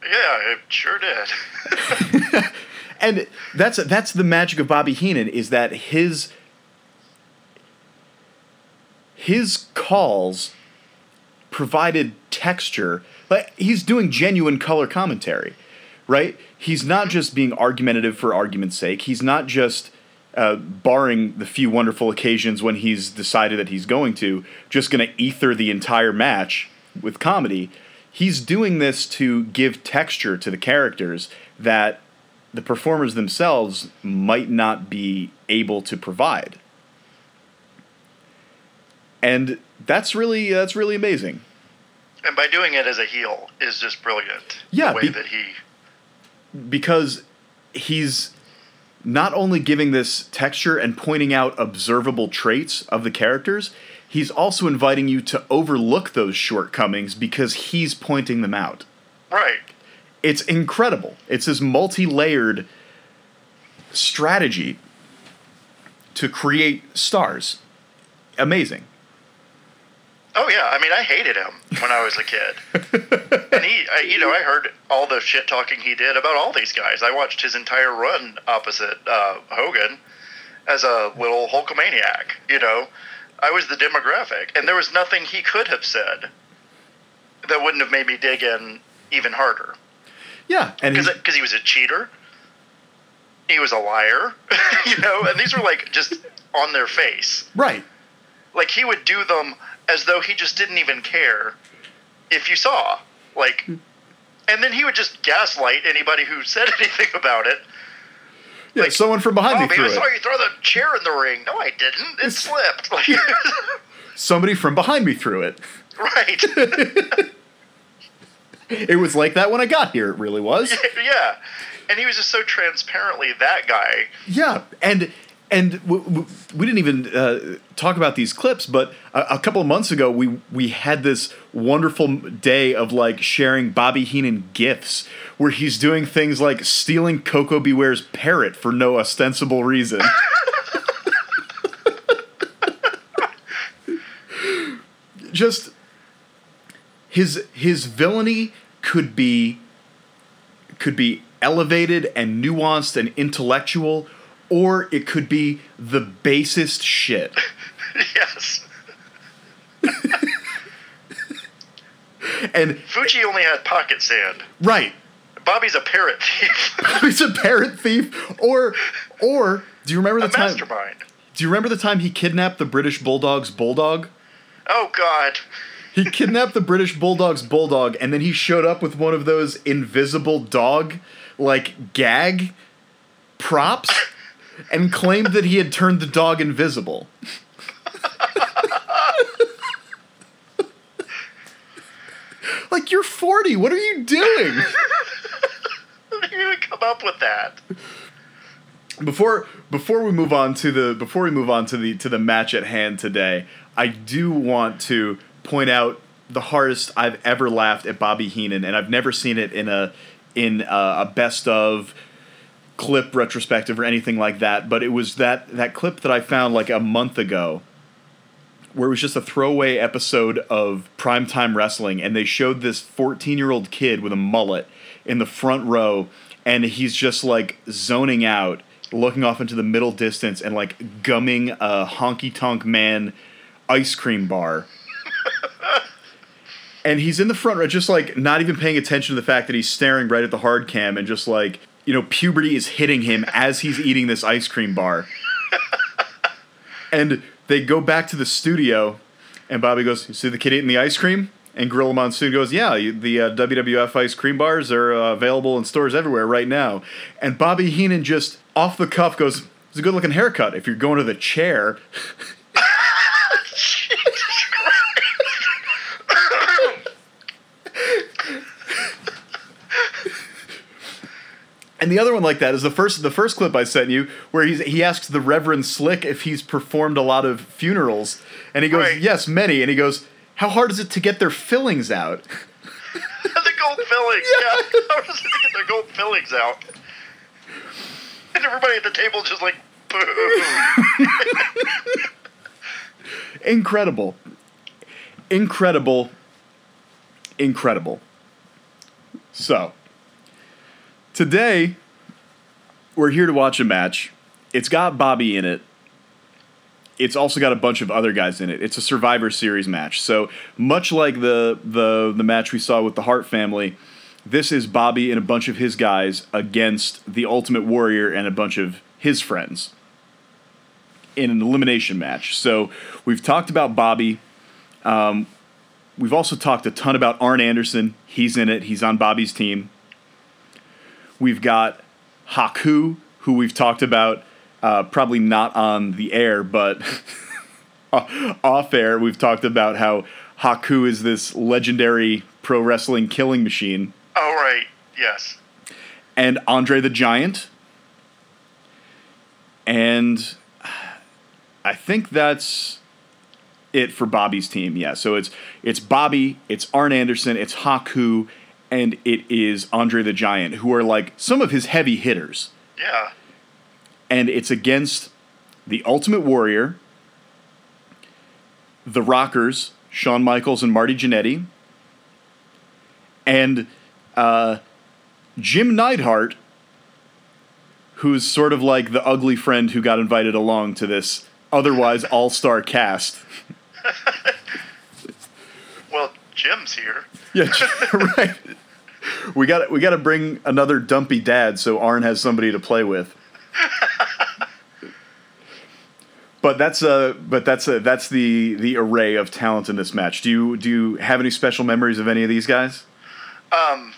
Yeah, it sure did. and that's that's the magic of Bobby Heenan is that his his calls provided texture. Like he's doing genuine color commentary, right? He's not just being argumentative for argument's sake. He's not just uh, barring the few wonderful occasions when he's decided that he's going to, just going to ether the entire match with comedy. He's doing this to give texture to the characters that the performers themselves might not be able to provide. And that's really uh, that's really amazing. And by doing it as a heel is just brilliant. Yeah, the way be- that he because he's not only giving this texture and pointing out observable traits of the characters, he's also inviting you to overlook those shortcomings because he's pointing them out. right. It's incredible. It's this multi-layered strategy to create stars. Amazing. Oh yeah, I mean, I hated him when I was a kid, and he, I, you know, I heard all the shit talking he did about all these guys. I watched his entire run opposite uh, Hogan as a little Hulkamaniac. You know, I was the demographic, and there was nothing he could have said that wouldn't have made me dig in even harder. Yeah, and because he was a cheater. He was a liar, you know, and these were like just on their face. right. Like he would do them as though he just didn't even care if you saw. Like, hmm. and then he would just gaslight anybody who said anything about it. Yeah, Like, someone from behind Oh, me man, threw I saw it. you throw the chair in the ring. No, I didn't. It slipped. Like, Somebody from behind me threw it. right. It was like that when I got here. It really was. yeah. And he was just so transparently that guy. Yeah, and and w- w- we didn't even uh, talk about these clips, but a, a couple of months ago we we had this wonderful day of like sharing Bobby Heenan gifts, where he's doing things like stealing Koko B. Ware's parrot for no ostensible reason. Just his his villainy could be could be elevated and nuanced and intellectual, or it could be the basest shit. yes. And Fuji only had pocket sand. right, Bobby's a parrot thief. he's a parrot thief, or or do you remember the a time? mastermind. Do you remember the time he kidnapped the British Bulldog's bulldog? Oh God. He kidnapped the British Bulldog's bulldog, and then he showed up with one of those invisible dog like gag props, and claimed that he had turned the dog invisible. Like you're 40. What are you doing? How did you even come up with that? before before we move on to the before we move on to the to the match at hand today, I do want to point out the hardest I've ever laughed at Bobby Heenan, and I've never seen it in a in a, a best of clip retrospective or anything like that. But it was that that clip that I found like a month ago, where it was just a throwaway episode of primetime wrestling, and they showed this fourteen year old kid with a mullet in the front row, and he's just like zoning out, looking off into the middle distance, and like gumming a honky tonk man ice cream bar. and he's in the front row, just like not even paying attention to the fact that he's staring right at the hard cam, and just like you know, puberty is hitting him as he's eating this ice cream bar. and they go back to the studio, and Bobby goes, "You see the kid eating the ice cream?" And Gorilla Monsoon goes, "Yeah, the uh, WWF ice cream bars are uh, available in stores everywhere right now." And Bobby Heenan just off the cuff goes, "It's a good looking haircut. If you're going to the chair." And the other one like that is the first the first clip I sent you, where he's he asks the Reverend Slick if he's performed a lot of funerals, and he goes, Right. "Yes, many." And he goes, "How hard is it to get their fillings out?" the gold fillings. Yeah. How does it get their gold fillings out? And everybody at the table just like, boo. Incredible, incredible incredible. So, today we're here to watch a match. It's got Bobby in it. It's also got a bunch of other guys in it. It's a Survivor Series match. So, much like the the the match we saw with the Hart family, this is Bobby and a bunch of his guys against the Ultimate Warrior and a bunch of his friends in an elimination match. So, we've talked about Bobby. Um, we've also talked a ton about Arn Anderson. He's in it. He's on Bobby's team. We've got Haku, who we've talked about, uh, probably not on the air, but off air. We've talked about how Haku is this legendary pro wrestling killing machine, Oh right, yes. and Andre the Giant. And I think that's it for Bobby's team. Yeah, so it's it's Bobby, it's Arn Anderson, it's Haku, and it is Andre the Giant, who are like some of his heavy hitters. Yeah. and it's against the Ultimate Warrior, the Rockers, Shawn Michaels and Marty Jannetty, and uh, Jim Neidhart, who's sort of like the ugly friend who got invited along to this otherwise all star cast. Well, Jim's here. Yeah, right. We got we got to bring another dumpy dad so Arn has somebody to play with. but that's a but that's a that's the the array of talent in this match. Do you do you have any special memories of any of these guys? Um,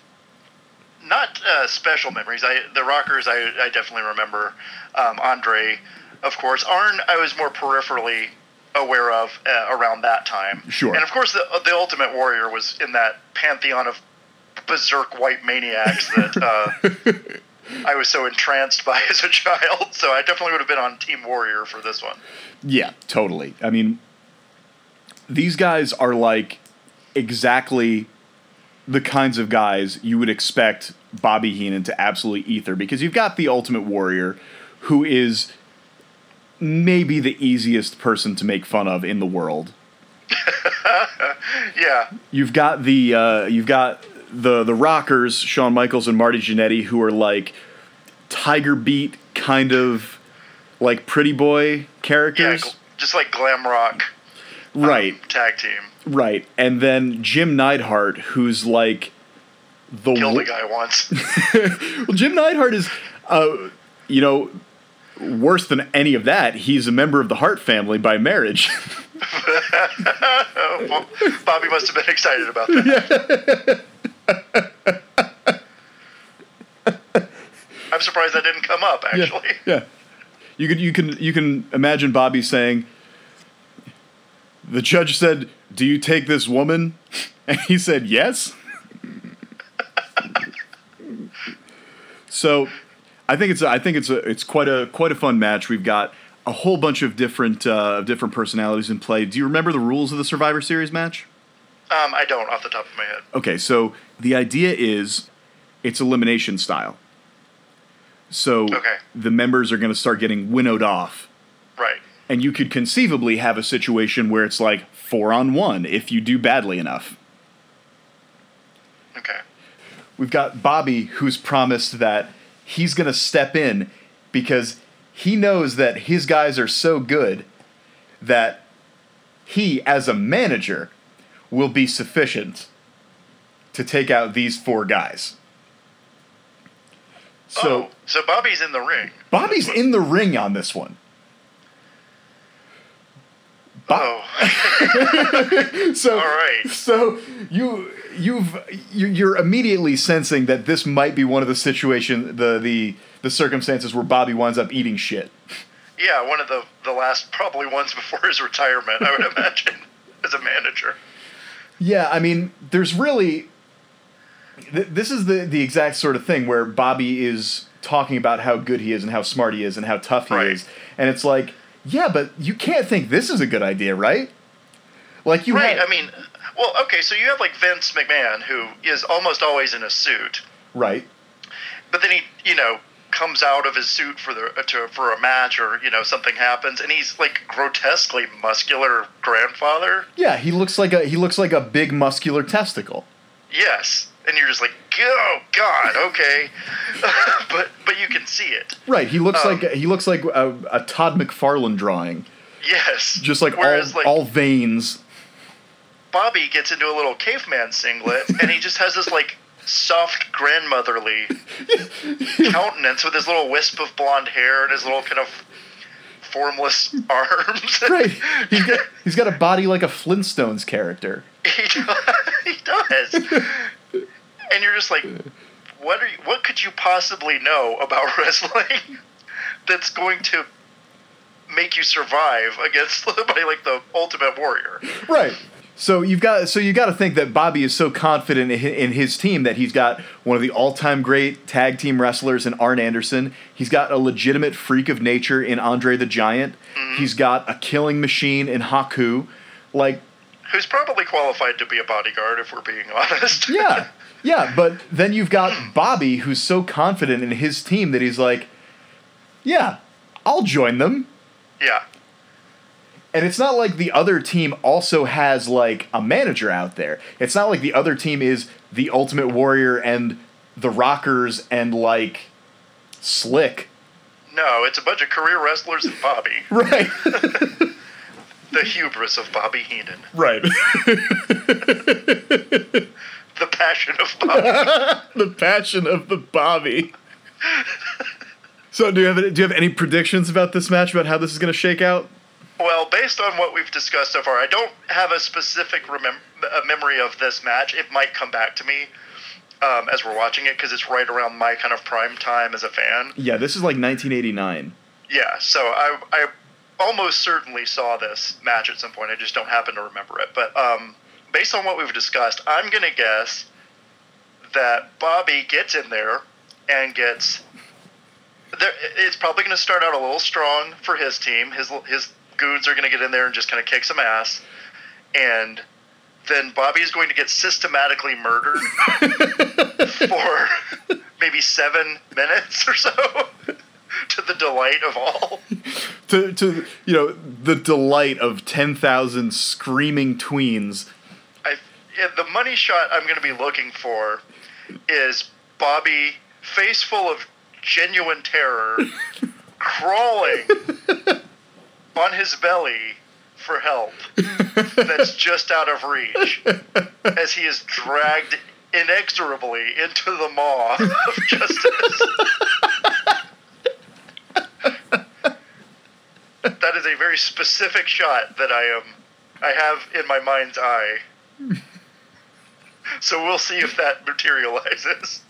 not uh, special memories. I the Rockers. I, I definitely remember. Um, Andre, of course. Arn. I was more peripherally aware of uh, around that time. Sure. And of course, the the Ultimate Warrior was in that pantheon of berserk white maniacs that uh, I was so entranced by as a child. So I definitely would have been on Team Warrior for this one. Yeah, totally. I mean, these guys are like exactly the kinds of guys you would expect Bobby Heenan to absolutely ether because you've got the Ultimate Warrior, who is maybe the easiest person to make fun of in the world. Yeah. You've got the uh, you've got the the Rockers, Shawn Michaels and Marty Jannetty, who are like Tiger Beat kind of like pretty boy Yeah. characters, gl- Just like glam rock um, right? tag team. Right, and then Jim Neidhart, who's like the Killed wo- a guy once. well, Jim Neidhart is, uh, you know, worse than any of that. He's a member of the Hart family by marriage. Bobby must have been excited about that. I'm surprised that didn't come up. Actually, yeah, you could you can you can imagine Bobby saying, "The judge said, do you take this woman?" And he said, "Yes." so, I think it's a, I think it's a it's quite a quite a fun match. We've got a whole bunch of different uh, different personalities in play. Do you remember the rules of the Survivor Series match? um, I don't off the top of my head. Okay, so the idea is it's elimination style. So Okay. the members are going to start getting winnowed off. Right. And you could conceivably have a situation where it's like four on one if you do badly enough. Okay. We've got Bobby who's promised that he's going to step in because he knows that his guys are so good that he, as a manager, will be sufficient to take out these four guys. So oh, so Bobby's in the ring. Bobby's in the ring on this one. Oh. Bo- Oh, so all right. so you you've you- you're immediately sensing that this might be one of the situation the the the circumstances where Bobby winds up eating shit. Yeah, one of the the last probably ones before his retirement, I would imagine, as a manager. Yeah, I mean, there's really th- this is the the exact sort of thing where Bobby is talking about how good he is and how smart he is and how tough he Right. is, and it's like, yeah, but you can't think this is a good idea, right? Like you Right. have- I mean, well, okay. So you have like Vince McMahon, who is almost always in a suit, right. but then he, you know, comes out of his suit for the to, for a match or you know something happens, and he's like grotesquely muscular grandfather. Yeah, he looks like a he looks like a big muscular testicle. Yes, and you're just like, oh God, okay, but but you can see it. Right. He looks Um, like he looks like a, a Todd McFarlane drawing, Yes, just like all like, all veins. Bobby gets into a little caveman singlet, and he just has this like soft grandmotherly countenance with his little wisp of blonde hair and his little kind of formless arms. Right. He's got he's got a body like a Flintstones character. he, does, he does. And you're just like, what are you, what could you possibly know about wrestling that's going to make you survive against somebody like the Ultimate Warrior? Right. So you've got so you got to think that Bobby is so confident in his team that he's got one of the all-time great tag team wrestlers in Arn Anderson. He's got a legitimate freak of nature in Andre the Giant. Mm-hmm. He's got a killing machine in Haku. Like Who's probably qualified to be a bodyguard, if we're being honest. yeah. Yeah, but then you've got Bobby who's so confident in his team that he's like, "Yeah, I'll join them." yeah. And it's not like the other team also has like a manager out there. It's not like the other team is the Ultimate Warrior and the Rockers and like Slick. No, it's a bunch of career wrestlers and Bobby. Right. The hubris of Bobby Heenan. right. The passion of Bobby. the passion of the Bobby. So do you have any, do you have any predictions about this match about how this is going to shake out? Well, based on what we've discussed so far, I don't have a specific remem- a memory of this match. It might come back to me um, as we're watching it because it's right around my kind of prime time as a fan. Yeah, this is like 1989. Yeah, so I, I almost certainly saw this match at some point. I just don't happen to remember it. But um, based on what we've discussed, I'm going to guess that Bobby gets in there and gets. There, it's probably going to start out a little strong for his team. His his goons are going to get in there and just kind of kick some ass, and then Bobby is going to get systematically murdered for maybe seven minutes or so, to the delight of all. To to you know, the delight of 10,000 screaming tweens. I, yeah, the money shot I'm going to be looking for is Bobby, face full of genuine terror, crawling on his belly for help that's just out of reach as he is dragged inexorably into the maw of justice. that is a very specific shot that I am I have in my mind's eye. So we'll see if that materializes.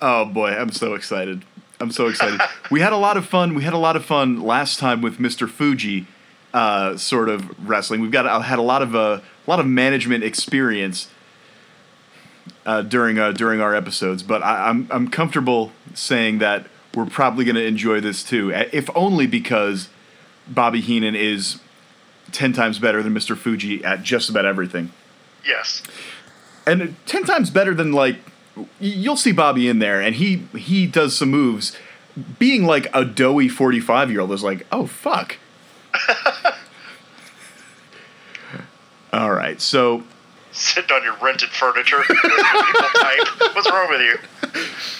Oh boy, I'm so excited. I'm so excited. we had a lot of fun. We had a lot of fun last time with Mr. Fuji, uh, sort of wrestling. We've got uh, had a lot of uh, a lot of management experience uh, during uh, during our episodes, but I, I'm I'm comfortable saying that we're probably going to enjoy this too, if only because Bobby Heenan is ten times better than Mr. Fuji at just about everything Yes. and ten times better than like you'll see Bobby in there, and he he does some moves. Being like a doughy forty five year old is like, oh fuck. All right, so Sitting on your rented furniture. listening to people type. What's wrong with you?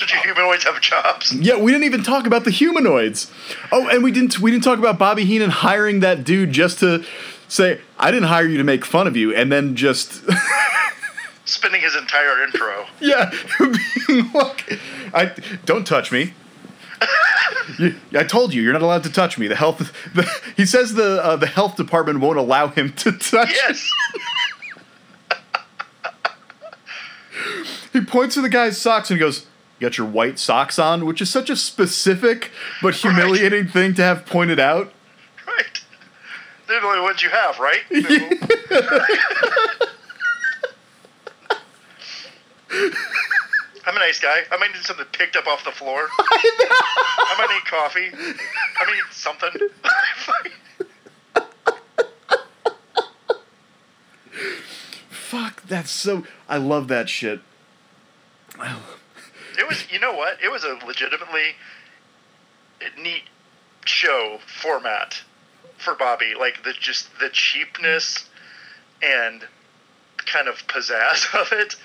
Did you humanoids have jobs? yeah, we didn't even talk about the humanoids. Oh, and we didn't we didn't talk about Bobby Heenan hiring that dude just to say, I didn't hire you to make fun of you, and then just Spending his entire intro. Yeah, being like, I don't touch me. You- I told you, you're not allowed to touch me. The health, the, he says the uh, the health department won't allow him to touch. Yes. He points to the guy's socks and he goes, "You got your white socks on," which is such a specific but humiliating thing to have pointed out. Right. They're the only ones you have, right? I'm a nice guy. I might need something picked up off the floor. I might need coffee. I might need something. Fuck, that's so. I love that shit. It was, you know what? It was a legitimately neat show format for Bobby. Like the just the cheapness and kind of pizzazz of it,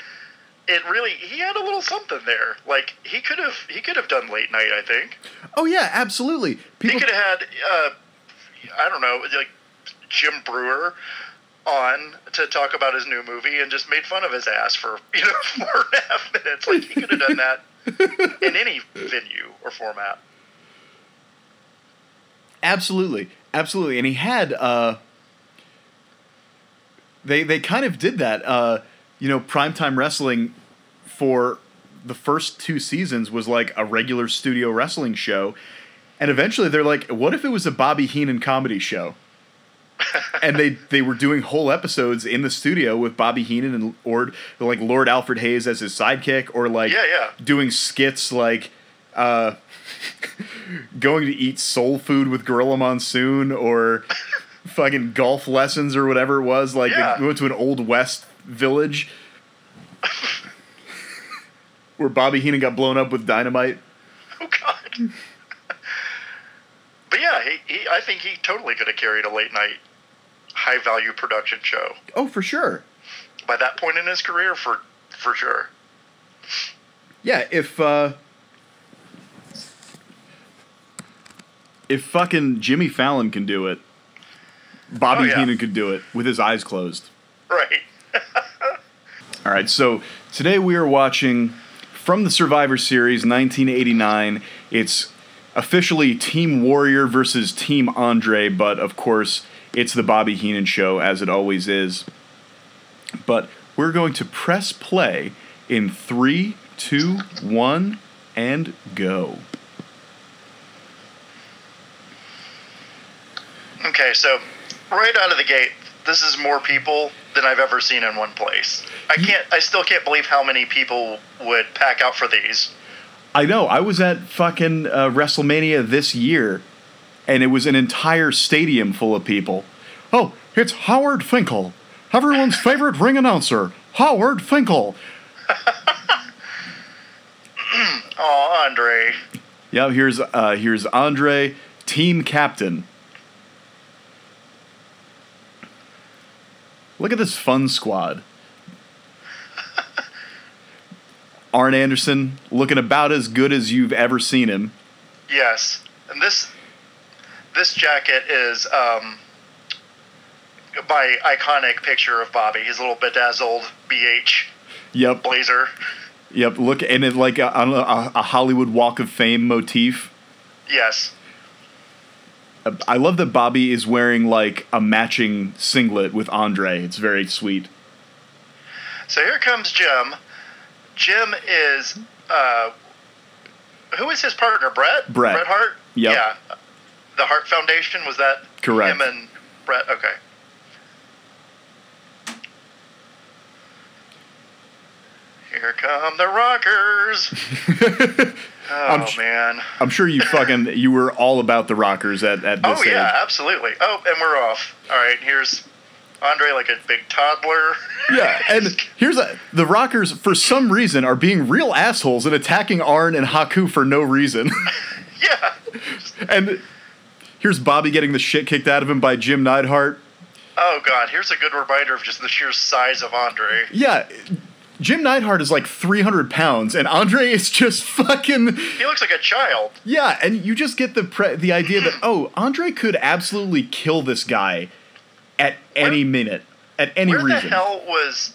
it really he had a little something there. Like he could have he could have done late night. I think Oh yeah, absolutely. People he could have had uh, I don't know like Jim Breuer on to talk about his new movie and just made fun of his ass for you know four and a half minutes. Like he could have done that in any venue or format. Absolutely, absolutely, and he had. Uh, they they kind of did that. Uh, you know, primetime wrestling for the first two seasons was like a regular studio wrestling show, and eventually they're like, what if it was a Bobby Heenan comedy show? and they they were doing whole episodes in the studio with Bobby Heenan and or like Lord Alfred Hayes as his sidekick, or like Yeah, yeah. doing skits like uh, going to eat soul food with Gorilla Monsoon or fucking golf lessons or whatever it was. Like Yeah. they went to an old west village where Bobby Heenan got blown up with dynamite. Oh God. but yeah, he, he I think he totally could have carried a late night high value production show Oh, for sure. by that point in his career for for sure. Yeah, if uh if fucking Jimmy Fallon can do it, Bobby Oh, yeah. Heenan could do it with his eyes closed. Right. All right, so today we are watching from the Survivor Series 1989. It's officially Team Warrior versus Team Andre, but of course, it's the Bobby Heenan show, as it always is. But we're going to press play in three, two, one, and go. Okay, so right out of the gate, this is more people than I've ever seen in one place. I can't I still can't believe how many people would pack out for these. I know. I was at fucking uh, WrestleMania this year, and it was an entire stadium full of people. Oh, it's Howard Finkel, everyone's favorite ring announcer, Howard Finkel. Oh, Andre. Yeah, here's uh, here's Andre, team captain. Look at this fun squad. Arn Anderson looking about as good as you've ever seen him. Yes. And this this jacket is um my iconic picture of Bobby, his little bedazzled BH Yep. blazer. Yep, look, and it like a, a, a Hollywood Walk of Fame motif. Yes. I love that Bobby is wearing like a matching singlet with Andre. It's very sweet. So here comes Jim. Jim is uh who is his partner? Bret? Brett. Bret Hart? Yep. Yeah. The Hart Foundation, was that Correct. him and Bret? Okay. Here come the rockers. Oh I'm sh- man. I'm sure you fucking you were all about the Rockers at at this Oh yeah, age. absolutely. Oh, and we're off. All right, here's Andre like a big toddler. Yeah, and here's a, the Rockers for some reason are being real assholes and attacking Arn and Haku for no reason. yeah. and here's Bobby getting the shit kicked out of him by Jim Neidhart. Oh god, here's a good reminder of just the sheer size of Andre. Yeah, Jim Neidhart is like 300 pounds, and Andre is just fucking. He looks like a child. Yeah, and you just get the pre- the idea that oh, Andre could absolutely kill this guy at any minute, at any Where reason. the hell was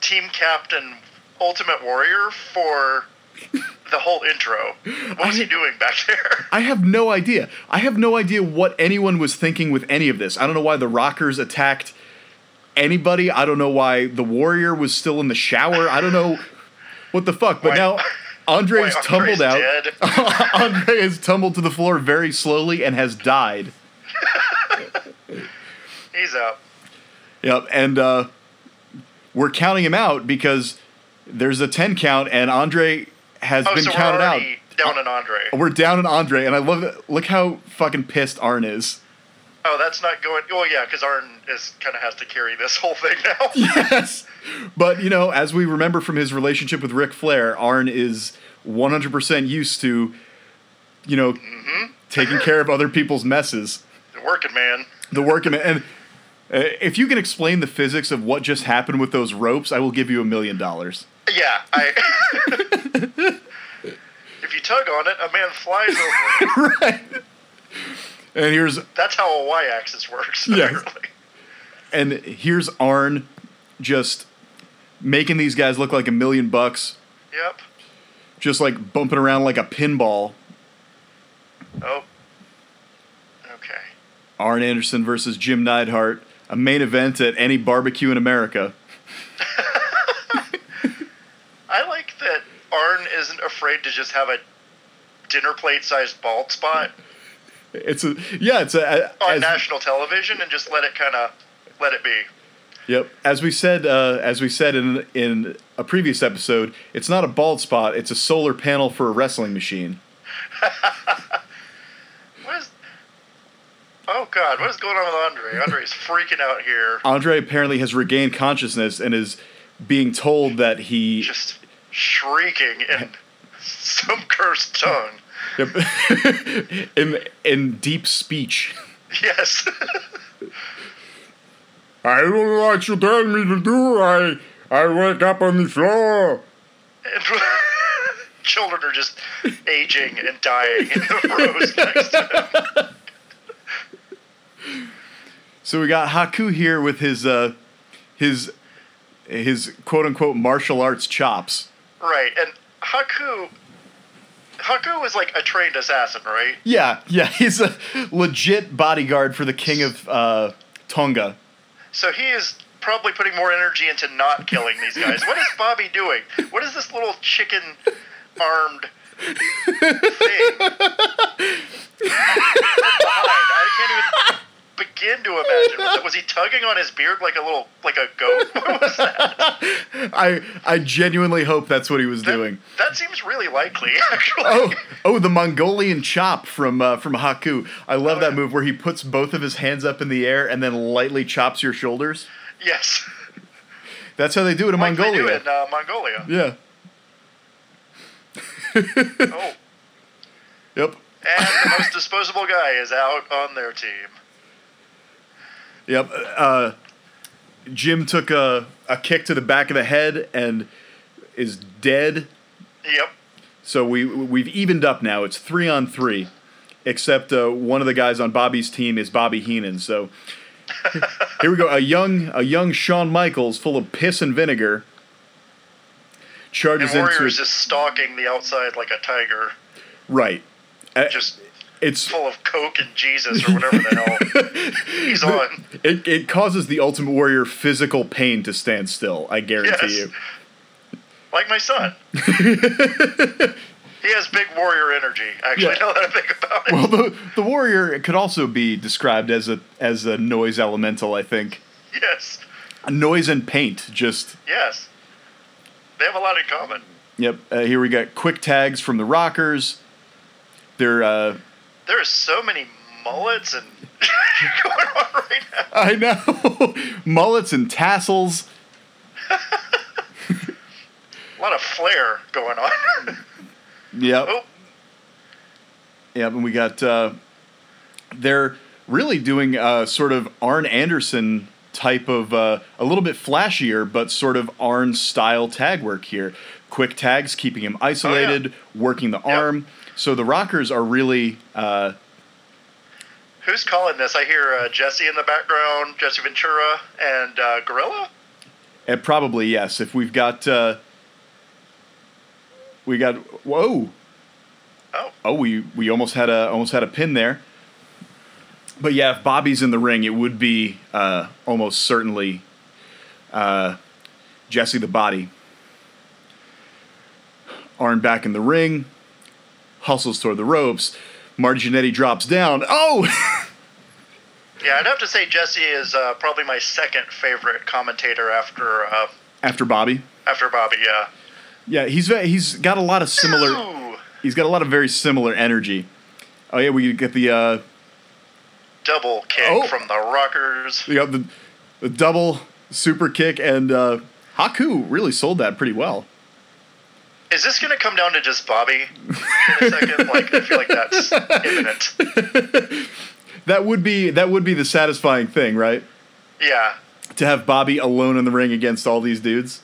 team captain Ultimate Warrior for the whole intro? What was he doing back there? I have no idea. I have no idea what anyone was thinking with any of this. I don't know why the Rockers attacked anybody. I don't know why the Warrior was still in the shower. I don't know what the fuck. But Why- now Andre Why, tumbled out. Andre has tumbled to the floor very slowly and has died. He's up. Yep, and uh, we're counting him out because there's a 10 count and Andre has Oh, been so counted out. down in Andre. We're down on Andre, and I love it. Look how fucking pissed Arn is. Oh, that's not going. Oh yeah, because Arn is kind of has to carry this whole thing now. yes. But, you know, as we remember from his relationship with Ric Flair, Arn is 100% used to, you know, taking care of other people's messes. The working man. The working man. And Uh, if you can explain the physics of what just happened with those ropes, I will give you a million dollars. Yeah, I. if you tug on it, a man flies over. right. And here's That's how a y-axis works. Apparently. and here's Arn just making these guys look like a million bucks, Yep. just like bumping around like a pinball. Oh. Okay. Arn Anderson versus Jim Neidhart, a main event at any barbecue in America. I like that Arn isn't afraid to just have a dinner plate-sized bald spot It's a yeah, it's a on as, national television and just let it kind of let it be. yep. As we said, uh, as we said in in a previous episode, it's not a bald spot; it's a solar panel for a wrestling machine. What is? Oh God, what is going on with Andre? Andre's freaking out here, Andre apparently has regained consciousness and is being told that he just shrieking in some cursed tongue. Yep. in in deep speech. Yes. I don't know what you tell me to do. I I wake up on the floor. and children are just aging and dying in the rows next to him. So we got Haku here with his uh his his quote unquote martial arts chops. Right, and Haku. Haku is like a trained assassin, right? Yeah, yeah, he's a legit bodyguard for the king of uh, Tonga. So he is probably putting more energy into not killing these guys. What is Bobby doing? What is this little chicken armed thing? behind? I can't even begin to imagine. Was, was he tugging on his beard like a little, like a goat? What was that? I I genuinely hope that's what he was That, doing. that seems really likely, actually. Oh, oh, the Mongolian chop from uh, from Haku. I love Oh, that yeah. move where he puts both of his hands up in the air and then lightly chops your shoulders. Yes. That's how they do it in Like they do Mongolia. in uh, Mongolia. Yeah. Oh. Yep. And the most disposable guy is out on their team. Yep. Uh, Jim took a, a kick to the back of the head and is dead. Yep. So we we've evened up now. It's three on three, except uh, one of the guys on Bobby's team is Bobby Heenan. So here we go. A young a young Shawn Michaels, full of piss and vinegar, And charges Warrior into is just stalking the outside like a tiger, right. Just it's full of coke and Jesus or whatever the hell he's on. it, it causes the Ultimate Warrior physical pain to stand still. I guarantee Yes. you. Like my son. he has big warrior energy, actually, Yeah. now that I think about it. Well, the the warrior could also be described as a as a noise elemental. I think yes. noise and paint. Just Yes. They have a lot in common. yep. Uh, here we got quick tags from the Rockers. They're uh, There are so many mullets and going on right now. I know mullets and tassels. A lot of flair going on. Yep. oh, Yep, and we got uh, they're really doing a sort of Arn Anderson type of uh, a little bit flashier, but sort of Arn style tag work here. Quick tags, keeping him isolated, working the arm. So the Rockers are really uh, who's calling this? I hear uh, Jesse in the background, Jesse Ventura, and uh, Gorilla. and probably yes. If we've got uh, we got whoa Oh, oh we we almost had a almost had a pin there. But yeah, if Bobby's in the ring, it would be uh, almost certainly uh, Jesse the Body. Arn back in the ring, hustles toward the ropes. Marty Jannetty drops down. Oh, yeah. I'd have to say Jesse is uh, probably my second favorite commentator after uh, after Bobby. after Bobby. Yeah. Yeah, he's he's got a lot of similar. He's got a lot of very similar energy. Oh yeah, we get the uh, double kick Oh. from the Rockers. we got the the double super kick, and uh, Haku really sold that pretty well. Is this going to come down to just Bobby in a second? like, I feel like that's imminent. That would be that would be the satisfying thing, right? Yeah. to have Bobby alone in the ring against all these dudes.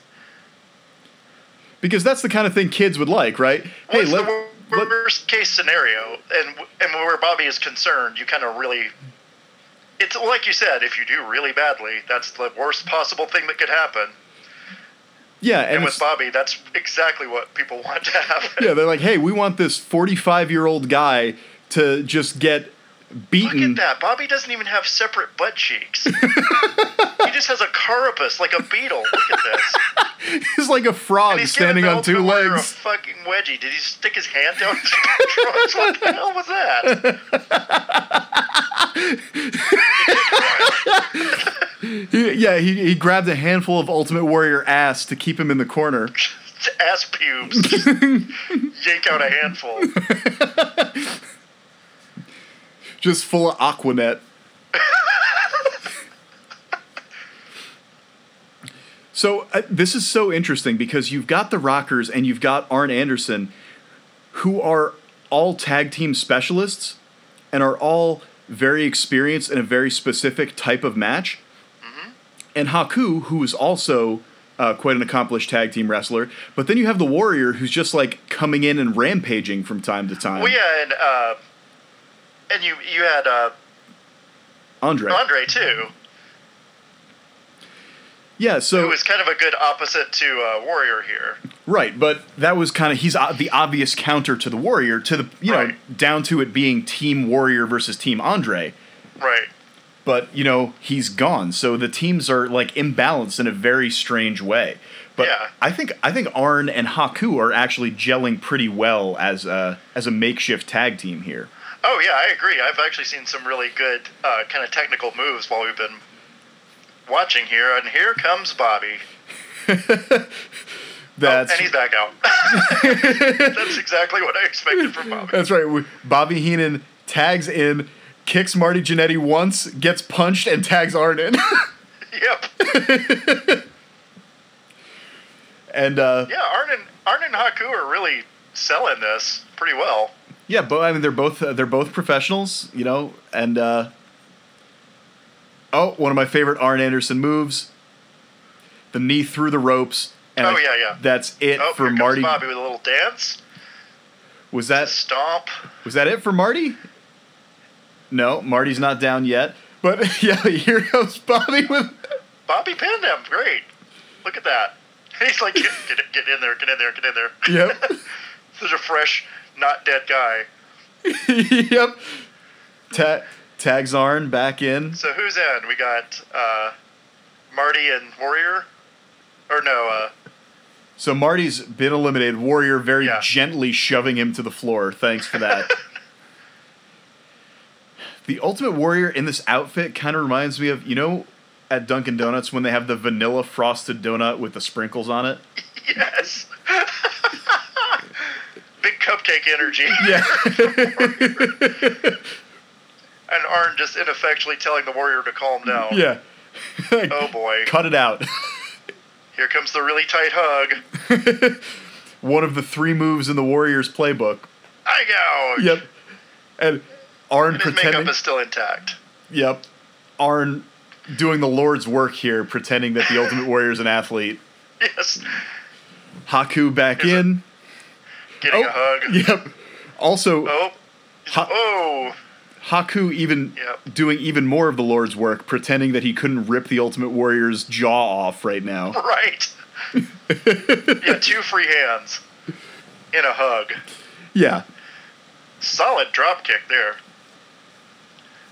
Because that's the kind of thing kids would like, right? What's let- the let- worst case scenario? And and where Bobby is concerned, you kind of really. It's like you said, if you do really badly, that's the worst possible thing that could happen. Yeah, and, And with Bobby, that's exactly what people want to happen. yeah, they're like, hey, we want this forty-five-year-old guy to just get beaten. Look at that. Bobby doesn't even have separate butt cheeks. he just has a carapace like a beetle. Look at this. He's like a frog standing on two legs. A fucking wedgie. Did he stick his hand down his? What the hell was that? He, yeah, he, he grabbed a handful of Ultimate Warrior ass to keep him in the corner. Ass pubes. Yank out a handful. just full of Aquanet. so uh, this is so interesting because you've got the Rockers and you've got Arn Anderson, who are all tag team specialists and are all very experienced in a very specific type of match. And Haku, who is also uh, quite an accomplished tag team wrestler, but then you have the Warrior, who's just like coming in and rampaging from time to time. Well, yeah, and uh, and you you had uh, Andre. Andre too, Yeah, so who was kind of a good opposite to uh, Warrior here. Right, but that was kind of he's uh, the obvious counter to the Warrior to the you know down to it being Team Warrior versus Team Andre. Right. But you know he's gone, so the teams are like imbalanced in a very strange way. But Yeah. I think I think Arn and Haku are actually gelling pretty well as a as a makeshift tag team here. Oh yeah, I agree. I've actually seen some really good uh, kind of technical moves while we've been watching here, and here comes Bobby. That's and he's back out. That's exactly what I expected from Bobby. that's right. Bobby Heenan tags in, kicks Marty Jannetty once, gets punched, and tags Arn in. Yep. and uh, Yeah, Arn and Arn and Haku are really selling this pretty well. Yeah, but I mean they're both uh, they're both professionals, you know, and uh, oh, one of my favorite Arn Anderson moves, the knee through the ropes. And Oh, I- yeah, yeah. That's it Oh, for Marty. Bobby with a little dance, Was that stomp. was that it for Marty? No, Marty's not down yet. But yeah, here goes Bobby with Bobby pinned him. Great. Look at that. He's like, get, get, get in there, get in there, get in there. yep, Such a fresh, not dead guy. yep. Ta- tags Arn back in. So who's in? We got uh, Marty and Warrior, or no? Uh, So Marty's been eliminated. Warrior very Yeah. gently shoving him to the floor. Thanks for that. The Ultimate Warrior in this outfit kind of reminds me of you know at Dunkin' Donuts when they have the vanilla frosted donut with the sprinkles on it. yes. Big cupcake energy. Yeah. And Arn just ineffectually telling the Warrior to calm down. yeah. Oh boy. Cut it out. Here comes the really tight hug. One of the three moves in the Warrior's playbook. I go. Yep. And Arn And his pretending. makeup is still intact. Yep. Arn doing the Lord's work here, pretending that the Ultimate Warrior is an athlete. Yes. Haku back Here's a- in. Getting Oh, a hug. Yep. Also, Oh. Ha- Oh. Haku even Yep. doing even more of the Lord's work, pretending that he couldn't rip the Ultimate Warrior's jaw off right now. Right. yeah, two free hands in a hug. Yeah. Solid drop kick there.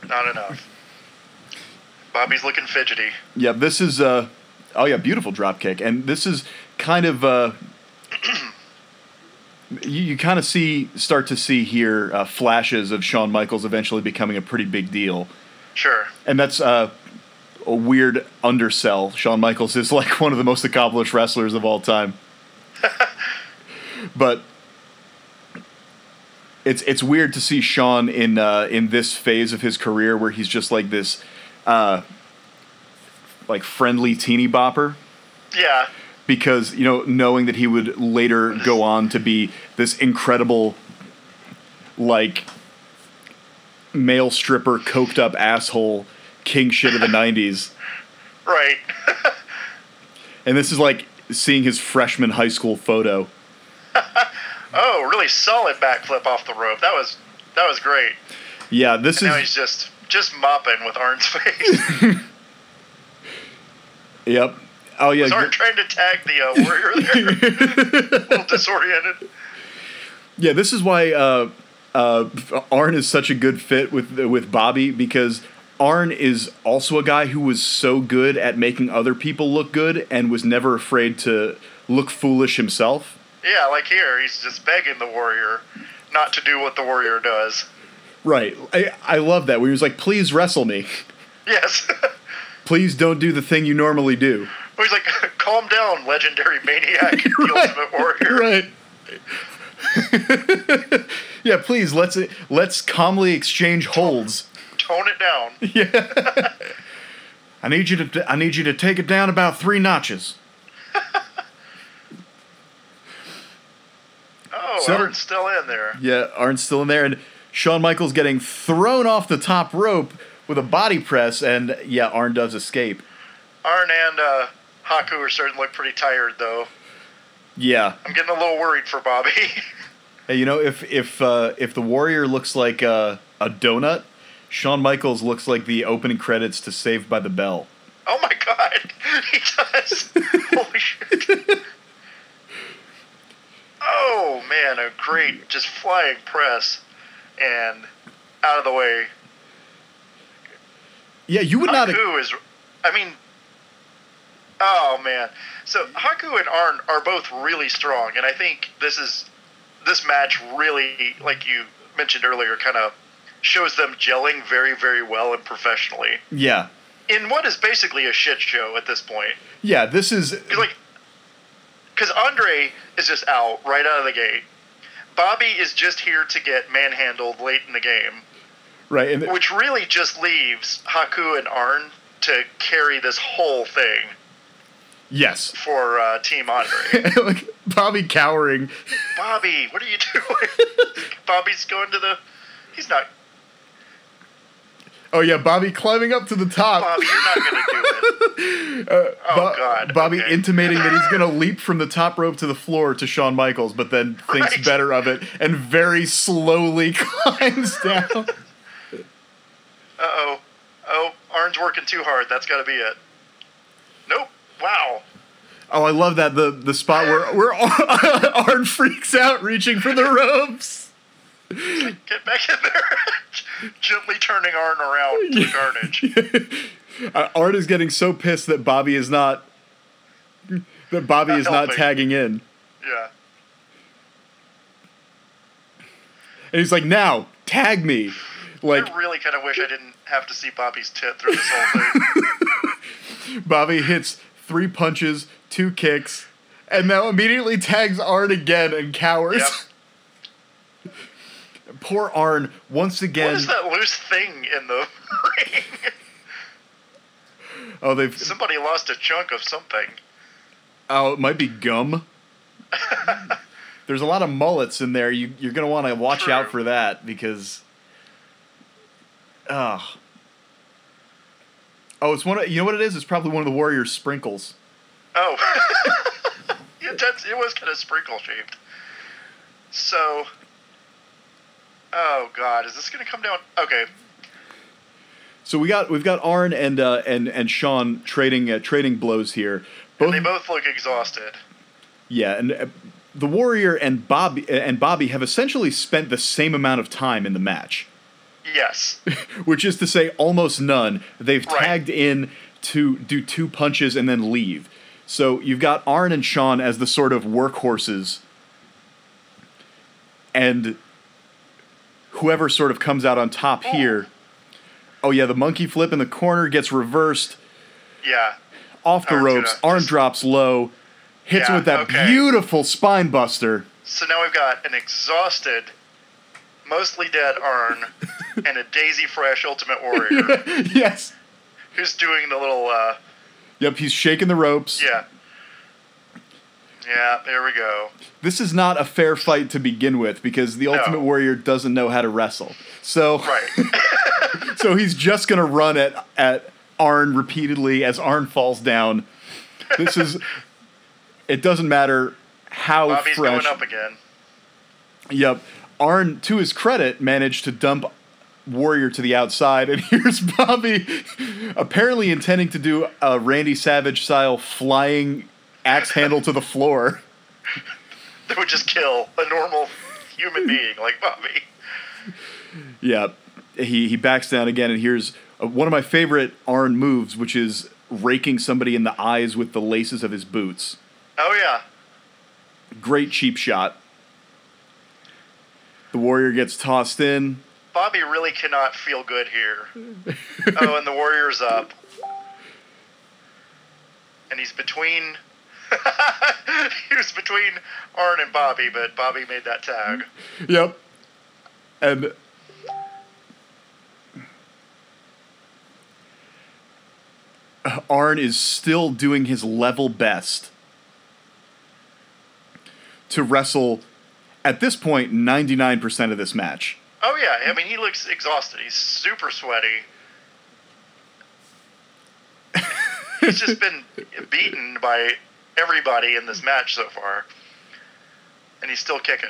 Not enough. Bobby's looking fidgety. Yeah, this is uh oh yeah, beautiful drop kick. And this is kind of uh you, you kind of see start to see here uh, flashes of Shawn Michaels eventually becoming a pretty big deal. Sure. And that's uh, a weird undersell. Shawn Michaels is like one of the most accomplished wrestlers of all time. but it's it's weird to see Shawn in uh, in this phase of his career where he's just like this uh, like friendly teeny bopper Yeah. because you know knowing that he would later go on to be this incredible like male stripper coked up asshole king shit of the 90s Right. And this is like seeing his freshman high school photo. oh, really solid backflip off the rope. That was that was great. Yeah, this And now is he's just just mopping with Arn's face. yep. Oh yeah, Was Arn trying to tag the uh, warrior there? a little disoriented. Yeah, this is why uh, uh, Arn is such a good fit with with Bobby because Arn is also a guy who was so good at making other people look good and was never afraid to look foolish himself. Yeah, like here, he's just begging the warrior not to do what the warrior does. Right. I, I love that. Where he was like, "Please wrestle me. Yes. Please don't do the thing you normally do." he's like, calm down, legendary maniac, the ultimate warrior. Right. yeah, please let's let's calmly exchange holds. Tone it down. Yeah. I need you to I need you to take it down about three notches. Oh, So- Arn's still in there. Yeah, Arn's still in there, and Shawn Michaels getting thrown off the top rope with a body press, and yeah, Arn does escape. Arn and uh, Haku are starting to look pretty tired, though. Yeah, I'm getting a little worried for Bobby. hey, you know if if uh, if the Warrior looks like a, a donut, Shawn Michaels looks like the opening credits to Saved by the Bell. oh my god, he does. Holy shit. Oh man, a great, just flying press, and out of the way. Yeah, you would not. Haku is, I mean, oh man. So Haku and Arn are both really strong, and I think this is this match really, like you mentioned earlier, kind of shows them gelling very, very well and professionally Yeah, in what is basically a shit show at this point. yeah. This is like, because Andre is just out right out of the gate. Bobby is just here to get manhandled late in the game, right, and which really just leaves Haku and Arn to carry this whole thing yes, for uh, Team Andre. like Bobby cowering. Bobby, what are you doing? Bobby's going to the. He's not. Oh yeah, Bobby climbing up to the top. Bobby, you're not going to do it. Uh, Oh, Bo- God, Bobby okay. intimating that he's going to leap from the top rope to the floor to Shawn Michaels, but then thinks Right. better of it and very slowly climbs down. Uh oh. Oh, Arn's working too hard. That's got to be it. Nope. Wow. Oh, I love that the the spot where where Arn freaks out reaching for the ropes. Get back in there. Gently turning Arn around to carnage. Uh, Arn is getting so pissed that Bobby is not that Bobby Not is not tagging in, Yeah. and he's like, "Now tag me." Like I really kind of wish I didn't have to see Bobby's tit through this whole thing. Bobby hits three punches, two kicks, and now immediately tags Arn again and cowers. Poor Arn once again. is that loose thing in the ring? Oh, they've. Somebody lost a chunk of something. Oh, it might be gum. There's a lot of mullets in there. You, you're gonna want to watch True. out for that because. Oh. Oh, it's one. Of, you know what it is? It's probably one of the Warriors' sprinkles. Oh. it was kind of sprinkle shaped. So. Oh, God. Is this going to come down? Okay. So we got we've got Arn and uh, and and Shawn trading uh, trading blows here. Both, They both look exhausted. yeah, and uh, the Warrior and Bobby and Bobby have essentially spent the same amount of time in the match, Yes. which is to say almost none. They've Right. tagged in to do two punches and then leave. So you've got Arn and Shawn as the sort of workhorses, and whoever sort of comes out on top here. Oh yeah, the monkey flip in the corner gets reversed. Yeah. off the Arn's ropes. Arn just- drops low, hits Yeah, with that okay. beautiful spine buster. So now we've got an exhausted, mostly dead Arn and a Daisy Fresh Ultimate Warrior yes. who's doing the little, uh, Yep, he's shaking the ropes. yeah. Yeah, there we go. This is not a fair fight to begin with because the Ultimate Warrior doesn't know how to wrestle. So Right. so he's just gonna run at at Arn repeatedly as Arn falls down. This is. It doesn't matter how Bobby's fresh. going up again. Yep. Arn, to his credit, managed to dump Warrior to the outside, and here's Bobby apparently intending to do a Randy Savage style flying axe handle to the floor. That would just kill a normal human being like Bobby. Yep. He, he backs down again, and here's uh, one of my favorite Arn moves, which is raking somebody in the eyes with the laces of his boots. Oh yeah. Great cheap shot. The Warrior gets tossed in. Bobby really cannot feel good here. oh, and the Warrior's up. And he's between. he was between Arn and Bobby, but Bobby made that tag. Yep. And Arn is still doing his level best to wrestle at this point 99% of this match. Oh yeah, I mean he looks exhausted. He's super sweaty. He's just been beaten by everybody in this match so far, and he's still kicking.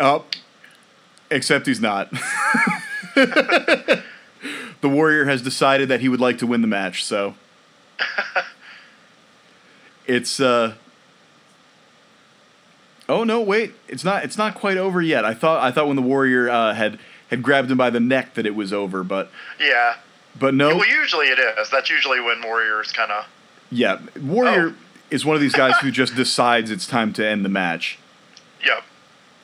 Oh, except he's not. the Warrior has decided that he would like to win the match, so it's uh Oh no, wait. It's not it's not quite over yet. I thought I thought when the Warrior uh, had had grabbed him by the neck that it was over, but Yeah. but no. Well, usually it is. That's usually when Warriors kind of. Yeah, Warrior Oh. Is one of these guys who just decides it's time to end the match. Yep.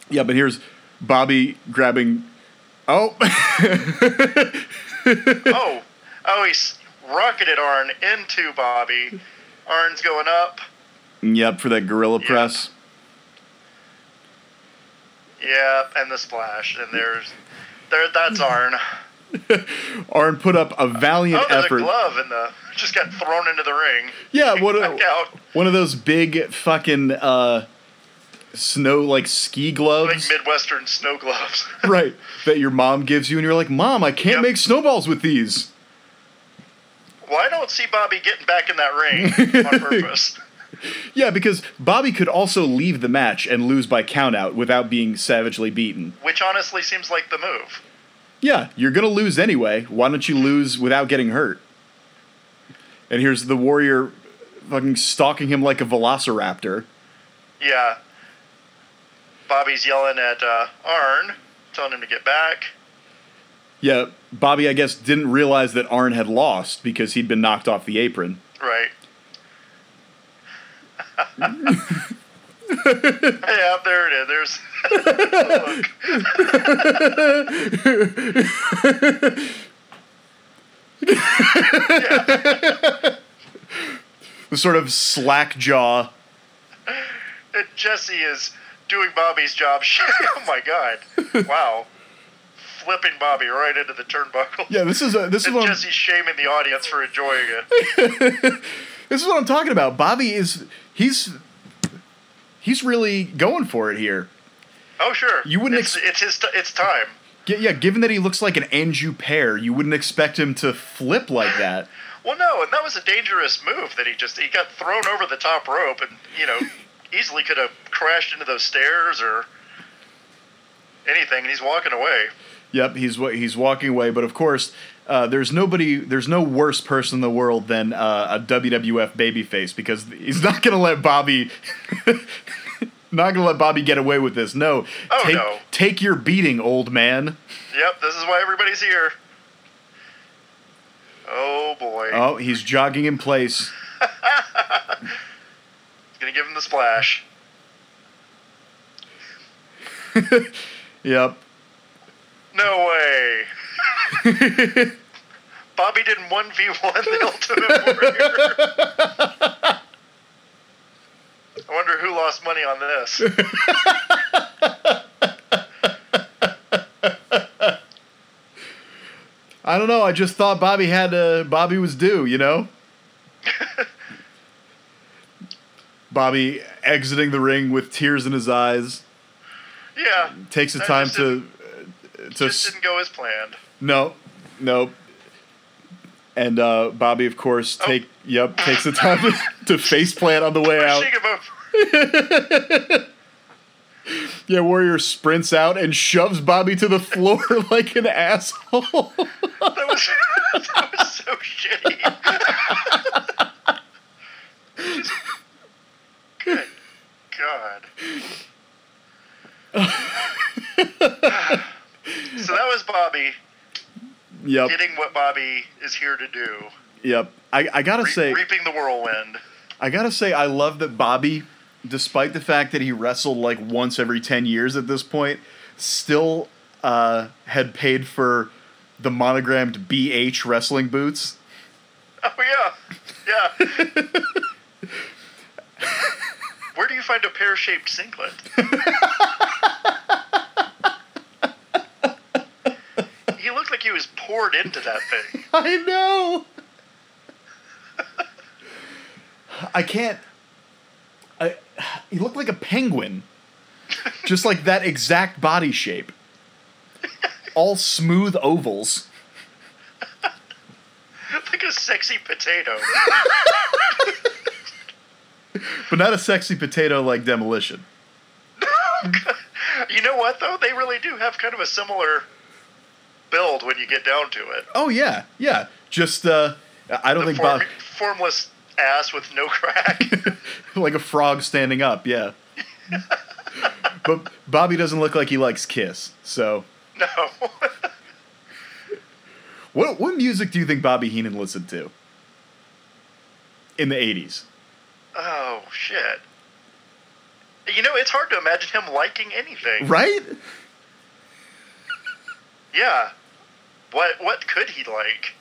Yeah, but here's Bobby grabbing Oh, oh, oh, he's rocketed Arn into Bobby. Arn's going up. yep, for that gorilla Yeah. press. Yeah, and the splash, and there's there. That's Arn. Arn put up a valiant Oh, there's effort. a glove in the. Just got thrown into the ring. Yeah, what a, out. one of those big fucking uh, snow like ski gloves, Like Midwestern snow gloves. right? That your mom gives you, and you're like, "Mom, I can't Yep. make snowballs with these." well, I don't see Bobby getting back in that ring on purpose. Yeah, because Bobby could also leave the match and lose by countout without being savagely beaten. Which honestly seems like the move. Yeah, you're gonna lose anyway. Why don't you lose without getting hurt? And here's the warrior, fucking stalking him like a velociraptor. Yeah. Bobby's yelling at uh, Arn, telling him to get back. Yeah, Bobby, I guess, didn't realize that Arn had lost because he'd been knocked off the apron. Right. yeah, there it is. There's look. The sort of slack jaw. And Jesse is doing Bobby's job. oh my god! Wow, flipping Bobby right into the turnbuckle. Yeah, this is a, this is And what I'm, shaming the audience for enjoying it. this is what I'm talking about. Bobby is he's he's really going for it here. Oh sure, You wouldn't It's, ex- it's his. T- it's time. Yeah, given that he looks like an Anjou pear, you wouldn't expect him to flip like that. Well, no, and that was a dangerous move that he just he got thrown over the top rope, and you know, easily could have crashed into those stairs or anything, and he's walking away. Yep, he's he's walking away, but of course, uh, there's nobody, there's no worse person in the world than uh, a WWF babyface because he's not gonna let Bobby, not gonna let Bobby get away with this. No, Oh, take, no. take your beating, old man. Yep, this is why everybody's here. Oh boy, Oh, he's jogging in place. gonna give him the splash. Yep. No way. Bobby didn't one v one the Ultimate Warrior. I wonder who lost money on this. I don't know. I just thought Bobby had uh, Bobby was due. You know. Bobby exiting the ring with tears in his eyes Yeah, takes the time to uh, to just s- didn't go as planned. no no And uh, Bobby, of course, take yep takes the time to, to face plant on the way out. Pushing him over. Yeah, Warrior sprints out and shoves Bobby to the floor like an asshole. That was, that was so shitty. Good God. so that was Bobby yep, getting what Bobby is here to do. yep. I, I gotta Re- say, reaping the whirlwind. I gotta say, I love that Bobby, despite the fact that he wrestled like once every ten years at this point, still uh, had paid for the monogrammed BH wrestling boots. Oh yeah, yeah. Where do you find a pear-shaped singlet? he looked like he was poured into that thing. I know. I can't. I. He looked like a penguin, just like that exact body shape. All smooth ovals. like a sexy potato. But not a sexy potato like demolition. You know what though? They really do have kind of a similar build when you get down to it. Oh yeah, yeah. Just uh, I don't The think Bob formless ass with no crack. like a frog standing up. Yeah. but Bobby doesn't look like he likes Kiss. So no. what what music do you think Bobby Heenan listened to in the eighties? oh shit. You know, it's hard to imagine him liking anything. Right? Yeah. What what could he like?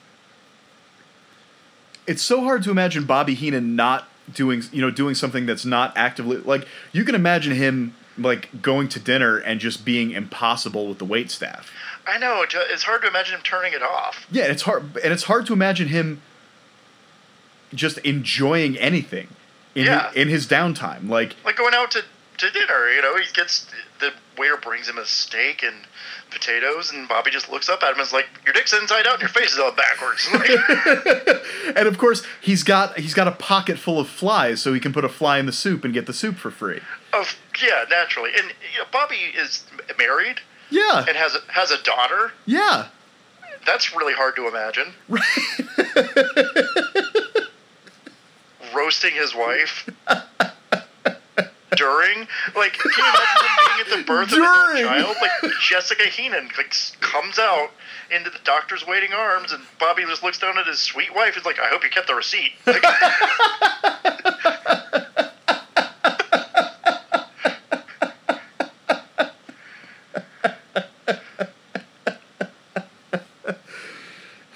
It's so hard to imagine Bobby Heenan not doing you know doing something that's not actively like you can imagine him like going to dinner and just being impossible with the wait staff. I know it's hard to imagine him turning it off. Yeah, it's hard and it's hard to imagine him just enjoying anything in Yeah. his, in his downtime. Like Like going out to, to dinner, you know, he gets the waiter brings him a steak and potatoes, and Bobby just looks up at him and is like, "Your dick's inside out and your face is all backwards." Like, and of course he's got he's got a pocket full of flies so he can put a fly in the soup and get the soup for free. oh yeah, naturally. And you know, Bobby is married Yeah. and has has a daughter. Yeah. That's really hard to imagine. Roasting his wife. During, like, can you imagine him being at the birth During. of his child? Like Jessica Heenan, like, comes out into the doctor's waiting arms, and Bobby just looks down at his sweet wife. He's like, "I hope you kept the receipt." Like,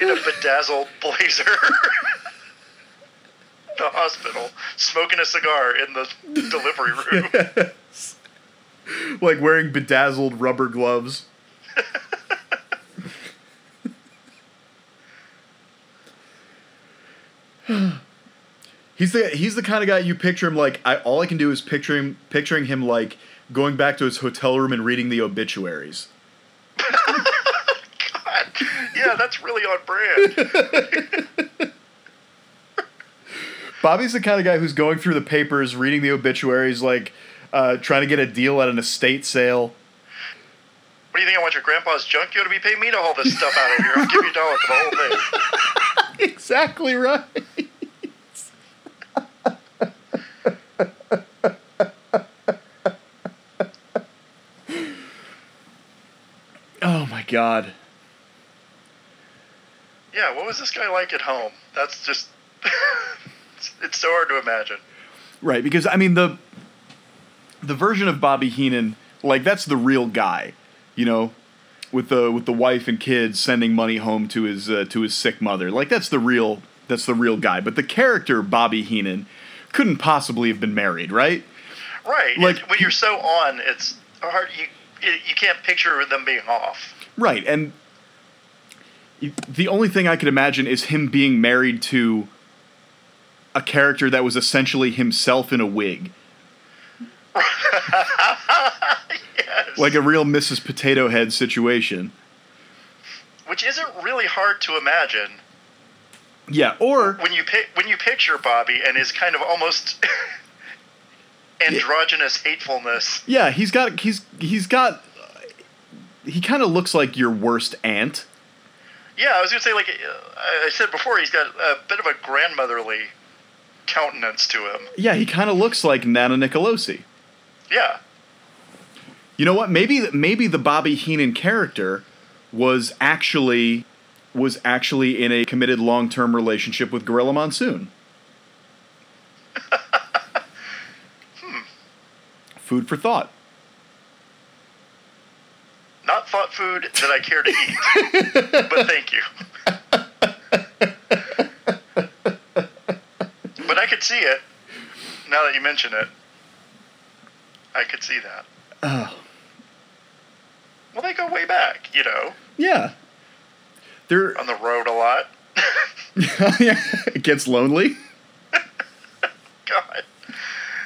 in a bedazzled blazer. the hospital, smoking a cigar in the delivery room. like wearing bedazzled rubber gloves. he's the he's the kind of guy you picture him like I all I can do is picture him picturing him like going back to his hotel room and reading the obituaries. God, yeah, that's really on brand. Bobby's the kind of guy who's going through the papers, reading the obituaries, like uh, trying to get a deal at an estate sale. What do you think? I want your grandpa's junk? You ought to be paying me to haul this stuff out of here. I'll give you a dollar for the whole thing. exactly right. oh my god. Yeah, what was this guy like at home? That's just. it's, it's so hard to imagine. Right, because I mean the the version of Bobby Heenan, like that's the real guy, you know, with the with the wife and kids sending money home to his uh, to his sick mother. Like that's the real that's the real guy. But the character Bobby Heenan couldn't possibly have been married, right? Right. Like- when you're so on, it's hard. You you can't picture them being off. Right, and the only thing I could imagine is him being married to a character that was essentially himself in a wig, yes. like a real Mrs. Potato Head situation. Which isn't really hard to imagine. Yeah, or when you pi- when you picture Bobby and his kind of almost androgynous hatefulness. yeah, he's got he's he's got he kind of looks like your worst aunt. Yeah, I was gonna say like uh, I said before, he's got a bit of a grandmotherly countenance to him. Yeah, he kind of looks like Nana Nicolosi. Yeah, You know what? Maybe maybe the Bobby Heenan character was actually was actually in a committed long-term relationship with Gorilla Monsoon. hmm. Food for thought. not thought food that I care to eat, but thank you. but I could see it now that you mention it. I could see that. Oh. Well, they go way back, you know, Yeah. They're on the road a lot. yeah, it gets lonely. God,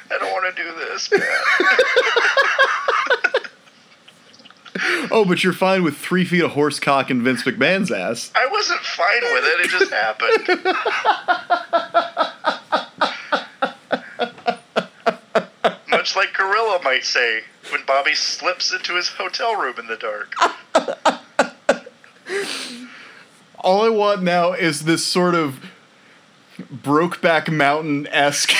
I don't want to do this. Man. Oh, but you're fine with three feet of horse cock and Vince McMahon's ass. I wasn't fine with it. It just happened. Much like Gorilla might say when Bobby slips into his hotel room in the dark. All I want now is this sort of Brokeback Mountain esque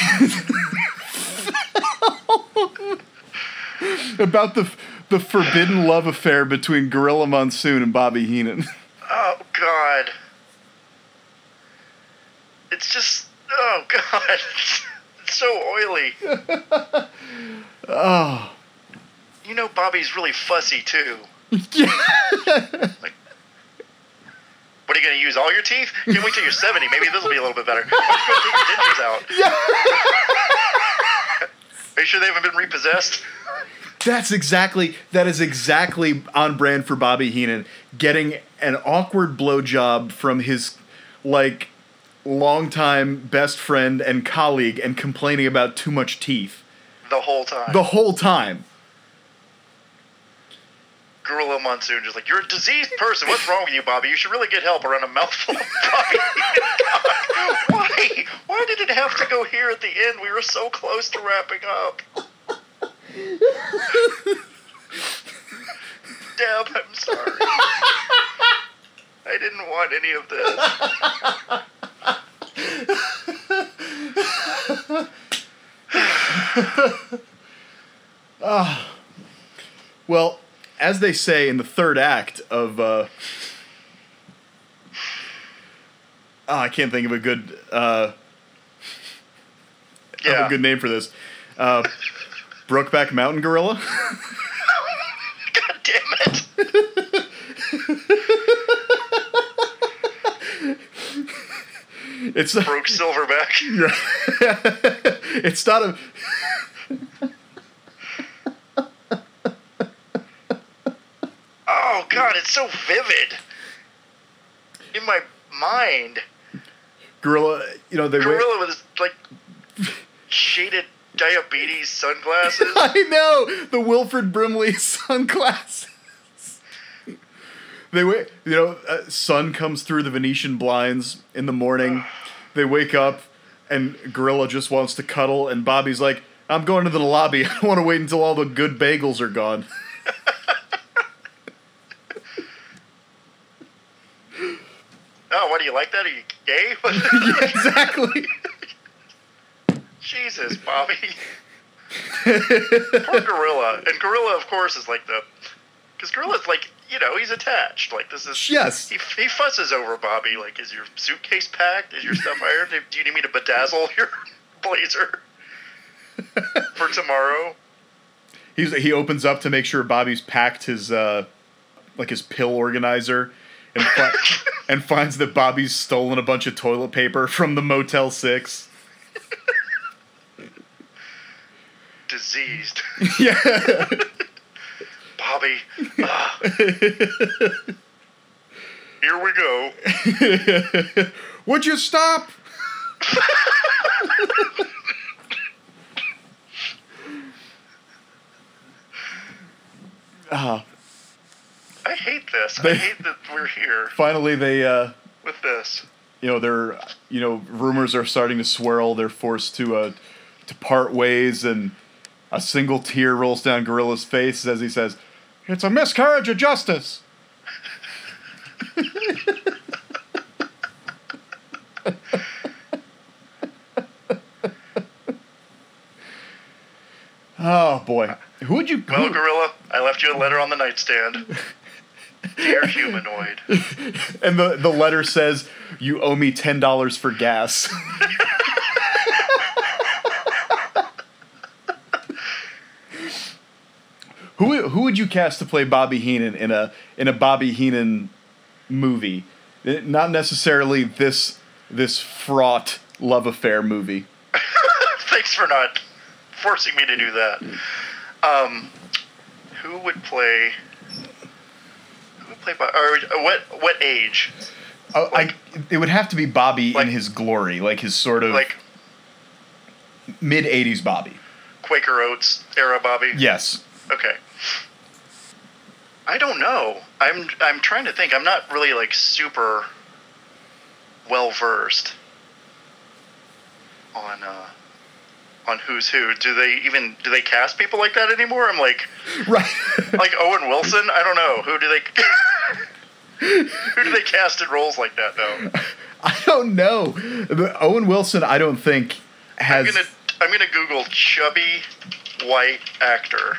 about the the forbidden love affair between Gorilla Monsoon and Bobby Heenan. Oh God. It's just oh God. So oily. Oh, You know Bobby's really fussy too. yeah. Like what are you gonna use? All your teeth? Can't wait till you're 70. Maybe this will be a little bit better. You go take your dentures out? Are you sure they haven't been repossessed? That's exactly that is exactly on brand for Bobby Heenan. Getting an awkward blowjob from his like longtime best friend and colleague and complaining about too much teeth The whole time. the whole time. Gorilla Monsoon just like, you're a diseased person. What's wrong with you, Bobby? You should really get help around a mouthful of Bobby. Why? Why did it have to go here at the end? We were so close to wrapping up. Deb, I'm sorry. I didn't want any of this. Well, as they say in the third act of uh oh, I can't think of a good uh Yeah. a good name for this. Uh Brokeback Mountain Gorilla. God damn it. It's Broke Silverback. Yeah. it's not a Oh, God, it's so vivid. In my mind. gorilla. You know they wear. Gorilla with his, like, shaded diabetes sunglasses. I know the Wilford Brimley sunglasses. They wait. You know, uh, sun comes through the Venetian blinds in the morning. They wake up, and Gorilla just wants to cuddle, and Bobby's like, "I'm going to the lobby. I want to wait until all the good bagels are gone." Oh, what do you like that? Are you gay? exactly. Jesus, Bobby. Poor Gorilla. And Gorilla, of course, is like the. Because Gorilla's like, you know, he's attached. Like, this is. Yes. He, he fusses over Bobby. Like, is your suitcase packed? Is your stuff ironed? Do you need me to bedazzle your blazer for tomorrow? He's he opens up to make sure Bobby's packed his uh, like his pill organizer, and fi- and finds that Bobby's stolen a bunch of toilet paper from the Motel Six. Diseased. Yeah. Bobby. ah. Here we go. Would you stop? Ah, I hate this. I hate that we're here finally they uh, with this. you know they're you know rumors are starting to swirl. They're forced to uh, to part ways, and a single tear rolls down Gorilla's face as he says, "It's a miscarriage of justice." oh boy, who would you? Well, who- Gorilla, I left you a letter on the nightstand. Dear humanoid. and the the letter says, "You owe me ten dollars for gas." who who would you cast to play Bobby Heenan in a in a Bobby Heenan movie? Not necessarily this this fraught love affair movie. Thanks for not forcing me to do that. Um, who would play? Who would play? Bo- Or uh, what? What age? Oh, I, it would have to be Bobby Like- in his glory, like his sort of Like mid '80s Bobby. Quaker Oats era Bobby? Yes. Okay. I don't know. I'm I'm trying to think. I'm not really like super well versed on uh on who's who. Do they even do they cast people like that anymore? I'm like Right. like Owen Wilson. I don't know. Who do they who do they cast in roles like that though? I don't know. But Owen Wilson, I don't think has. I'm gonna I'm gonna Google chubby white actor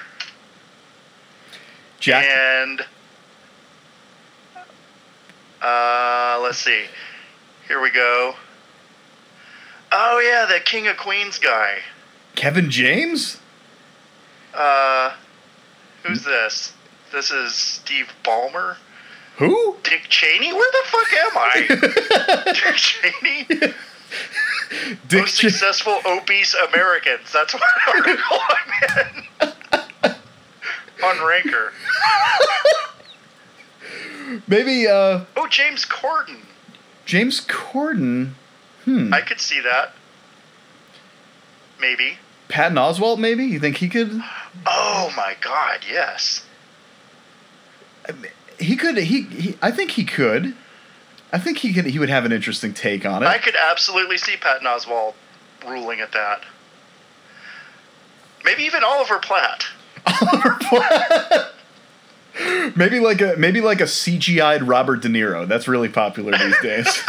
Jack. and uh, let's see. Here we go. Oh yeah, the King of Queens guy. Kevin James? Uh, who's this? This is Steve Ballmer. Who? Dick Cheney? Where the fuck am I? Dick Cheney? Dick Most Cha- successful obese Americans. That's what article I'm in. On Ranker. Maybe uh, Oh, James Corden. James Corden. Hmm. I could see that. Maybe. Patton Oswalt, maybe? You think he could? Oh my God! Yes. He could. He, he. I think he could. I think he could. He would have an interesting take on it. I could absolutely see Patton Oswalt ruling at that. Maybe even Oliver Platt. maybe like a maybe like a CGI'd Robert De Niro. That's really popular these days.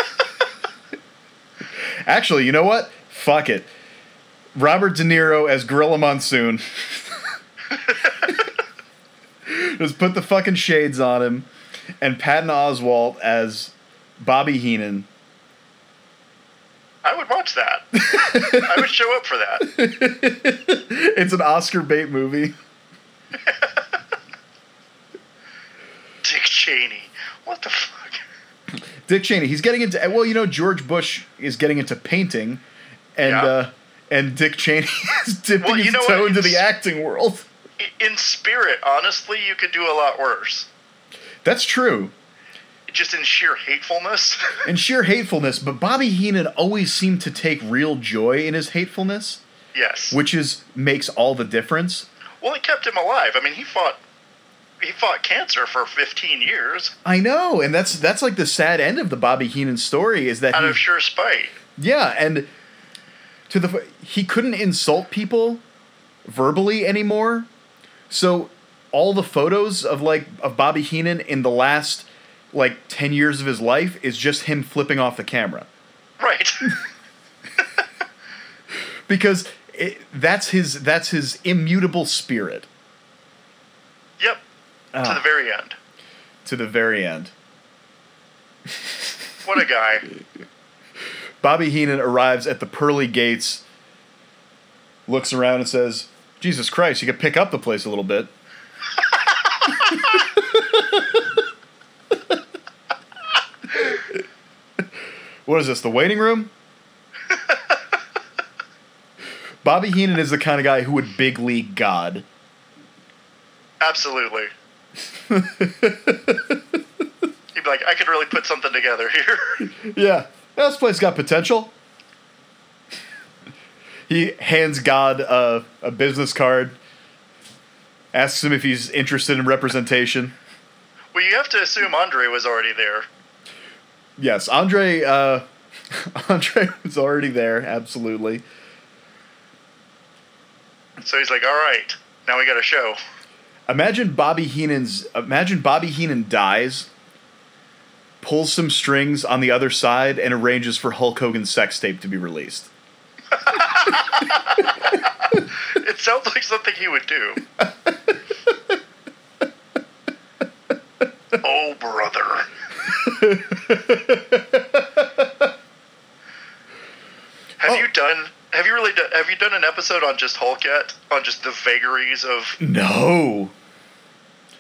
Actually, you know what? Fuck it. Robert De Niro as Gorilla Monsoon. Just put the fucking shades on him, and Patton Oswalt as Bobby Heenan. I would watch that. I would show up for that. It's an Oscar bait movie. Dick Cheney. What the fuck? Dick Cheney. He's getting into well, you know, George Bush is getting into painting, and Yeah. uh, and Dick Cheney is dipping Well, his toe into the acting world. In spirit, honestly, you could do a lot worse. That's true. Just in sheer hatefulness. And sheer hatefulness, but Bobby Heenan always seemed to take real joy in his hatefulness, yes. which is makes all the difference. Well, it kept him alive. I mean, he fought. He fought cancer for 15 years I know, and that's that's like the sad end of the Bobby Heenan story is that out he, of sheer spite. yeah, and to the he couldn't insult people verbally anymore. So all the photos of like of Bobby Heenan in the last like 10 years of his life is just him flipping off the camera Right. because it, that's his that's his immutable spirit yep. To Ah. the very end. to the very end. What a guy. Bobby Heenan arrives at the pearly gates, looks around and says, "Jesus Christ, you could pick up the place a little bit." what is this? The waiting room? Bobby Heenan is the kind of guy who would big league God. Absolutely. He'd be like, I could really put something together here. Yeah, this place got potential. He hands God a, a business card, asks him if he's interested in representation. well, you have to assume Andre was already there. Yes, Andre. Uh, Andre was already there, absolutely. So he's like, "All right, now we got a show." Imagine Bobby Heenan's. Imagine Bobby Heenan dies, pulls some strings on the other side, and arranges for Hulk Hogan's sex tape to be released. It sounds like something he would do. oh, brother. have Oh. you done? Have you really done? Have you done an episode on just Hulk yet? On just the vagaries of No.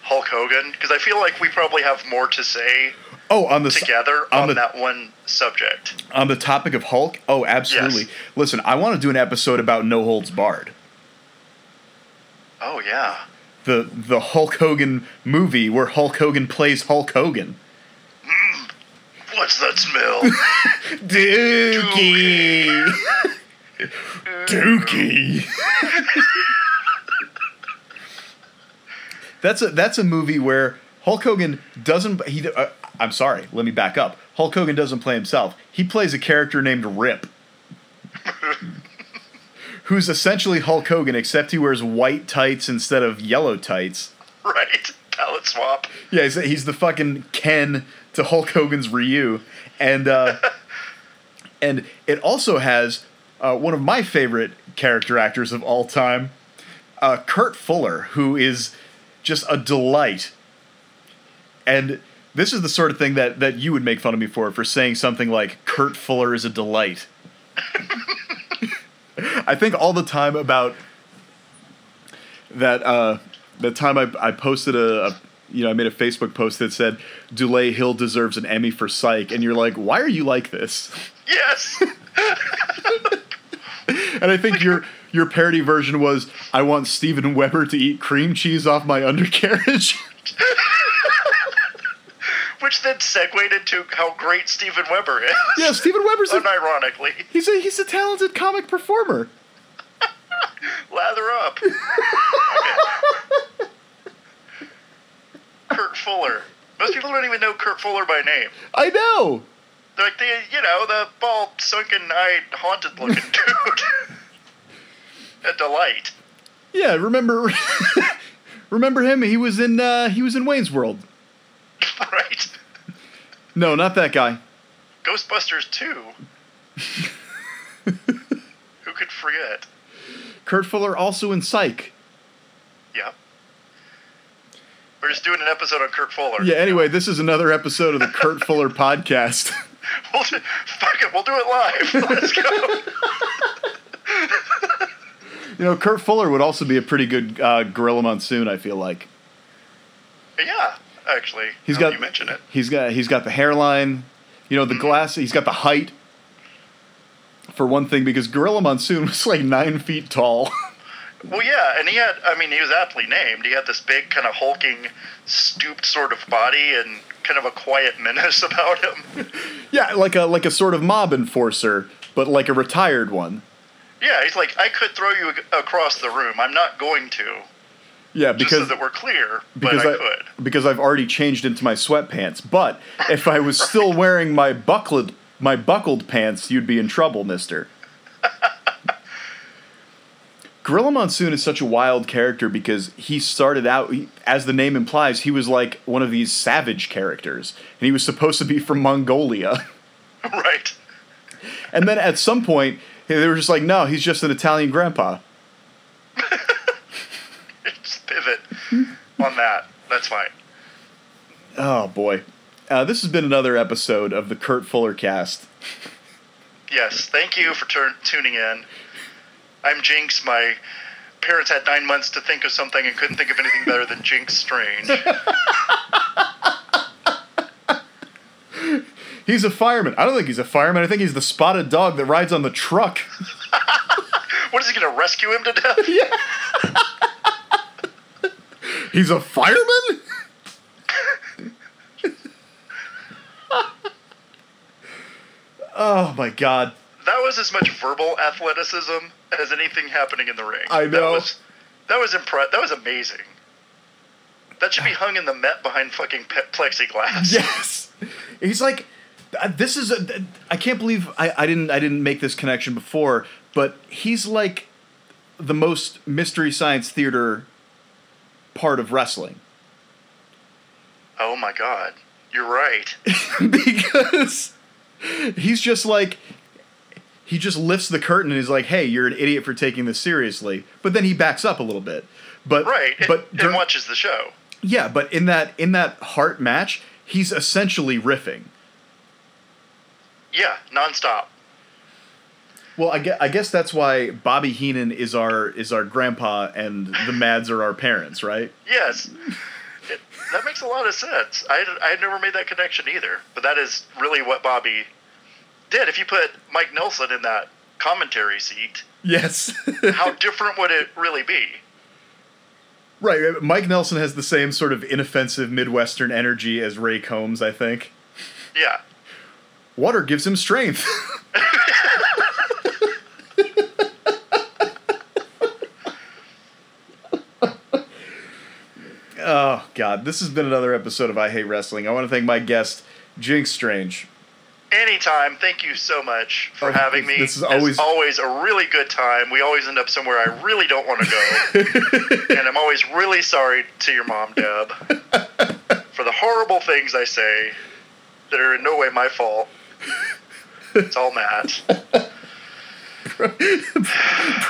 Hulk Hogan? Because I feel like we probably have more to say Oh, on the together on on, the- that one subject. on the topic of Hulk. Oh, absolutely. Yes. Listen, I want to do an episode about No Holds Barred. Oh yeah. The the Hulk Hogan movie where Hulk Hogan plays Hulk Hogan. Mm. What's that smell? Dookie. Dookie. that's a that's a movie where Hulk Hogan doesn't he uh, I'm sorry, let me back up. Hulk Hogan doesn't play himself. He plays a character named Rip. who's essentially Hulk Hogan except he wears white tights instead of yellow tights. right. Palette swap. Yeah, he's, he's the fucking Ken to Hulk Hogan's Ryu, and uh, and it also has uh, one of my favorite character actors of all time, uh, Kurt Fuller, who is just a delight. And this is the sort of thing that that you would make fun of me for for saying something like Kurt Fuller is a delight. I think all the time about that uh, the time I, I posted a, a you know I made a Facebook post that said Dulé Hill deserves an Emmy for Psych, and you're like, why are you like this? Yes. And I think your your parody version was, I want Steven Weber to eat cream cheese off my undercarriage. Which then segued into how great Steven Weber is. yeah, Steven Weber's a, Unironically. he's a he's a talented comic performer. Lather up. Kurt Fuller. Most people don't even know Kurt Fuller by name. I know. Like the you know the bald, sunken-eyed, haunted-looking dude. A delight. Yeah, remember remember him? He was in uh, he was in Wayne's World. right. No, not that guy. Ghostbusters 2. Who could forget? Kurt Fuller also in Psych. Yeah. We're just doing an episode on Kurt Fuller. Yeah. Anyway, this is another episode of the Kurt Fuller podcast. We'll do, fuck it, we'll do it live. Let's go. You know, Kurt Fuller would also be a pretty good uh, Gorilla Monsoon. I feel like yeah, actually. He's got- you mention it. he's got he's got the hairline, you know, the glass. He's got the height. For one thing, because Gorilla Monsoon was like nine feet tall. Well, yeah, and he had, I mean, he was aptly named. He had this big, kind of hulking, stooped sort of body and kind of a quiet menace about him. yeah, like a like a sort of mob enforcer, but like a retired one. Yeah, he's like, I could throw you across the room. I'm not going to, Yeah, just because so that we're clear, but because I, I, could. because I've already changed into my sweatpants. But if I was still wearing my buckled my buckled pants, you'd be in trouble, Mister. Gorilla Monsoon is such a wild character because he started out, he- as the name implies, he was like one of these savage characters, and he was supposed to be from Mongolia. right. And then at some point, they were just like, "No, he's just an Italian grandpa." Just pivot on that. That's fine. Oh boy, uh, this has been another episode of the Kurt Fuller Cast. Yes, thank you for tuning in. I'm Jinx. My parents had nine months to think of something and couldn't think of anything better than Jinx Strange. He's a fireman. I don't think he's a fireman. I think he's the spotted dog that rides on the truck. what is he going to rescue him to death? He's a fireman? oh my god. Was as much verbal athleticism as anything happening in the ring. I know. That was that was impre- That was amazing. That should be hung in the Met behind fucking pe- plexiglass. Yes. He's like Uh, This is a, I can't believe I, I didn't I didn't make this connection before, but he's like the most mystery science theater part of wrestling Oh my god. You're right. because he's just like he just lifts the curtain and he's like, "Hey, you're an idiot for taking this seriously." But then he backs up a little bit. But Right. but and, during- watches the show. yeah, but in that in that Hart match, he's essentially riffing. Yeah, nonstop. Well, I guess, I guess that's why Bobby Heenan is our is our grandpa and the Mads are our parents, right? Yes. It, that makes a lot of sense. I I had never made that connection either, but that is really what Bobby did. If you put Mike Nelson in that commentary seat, Yes. how different would it really be? right. Uh, Mike Nelson has the same sort of inoffensive Midwestern energy as Ray Combs, I think. Yeah. Water gives him strength. oh God, this has been another episode of I Hate Wrestling. I want to thank my guest, Jinx Strange. Anytime. Thank you so much for Oh, having me. this is It's always- always a really good time. We always end up somewhere I really don't want to go. and I'm always really sorry to your mom, Deb, for the horrible things I say that are in no way my fault. It's all Matt.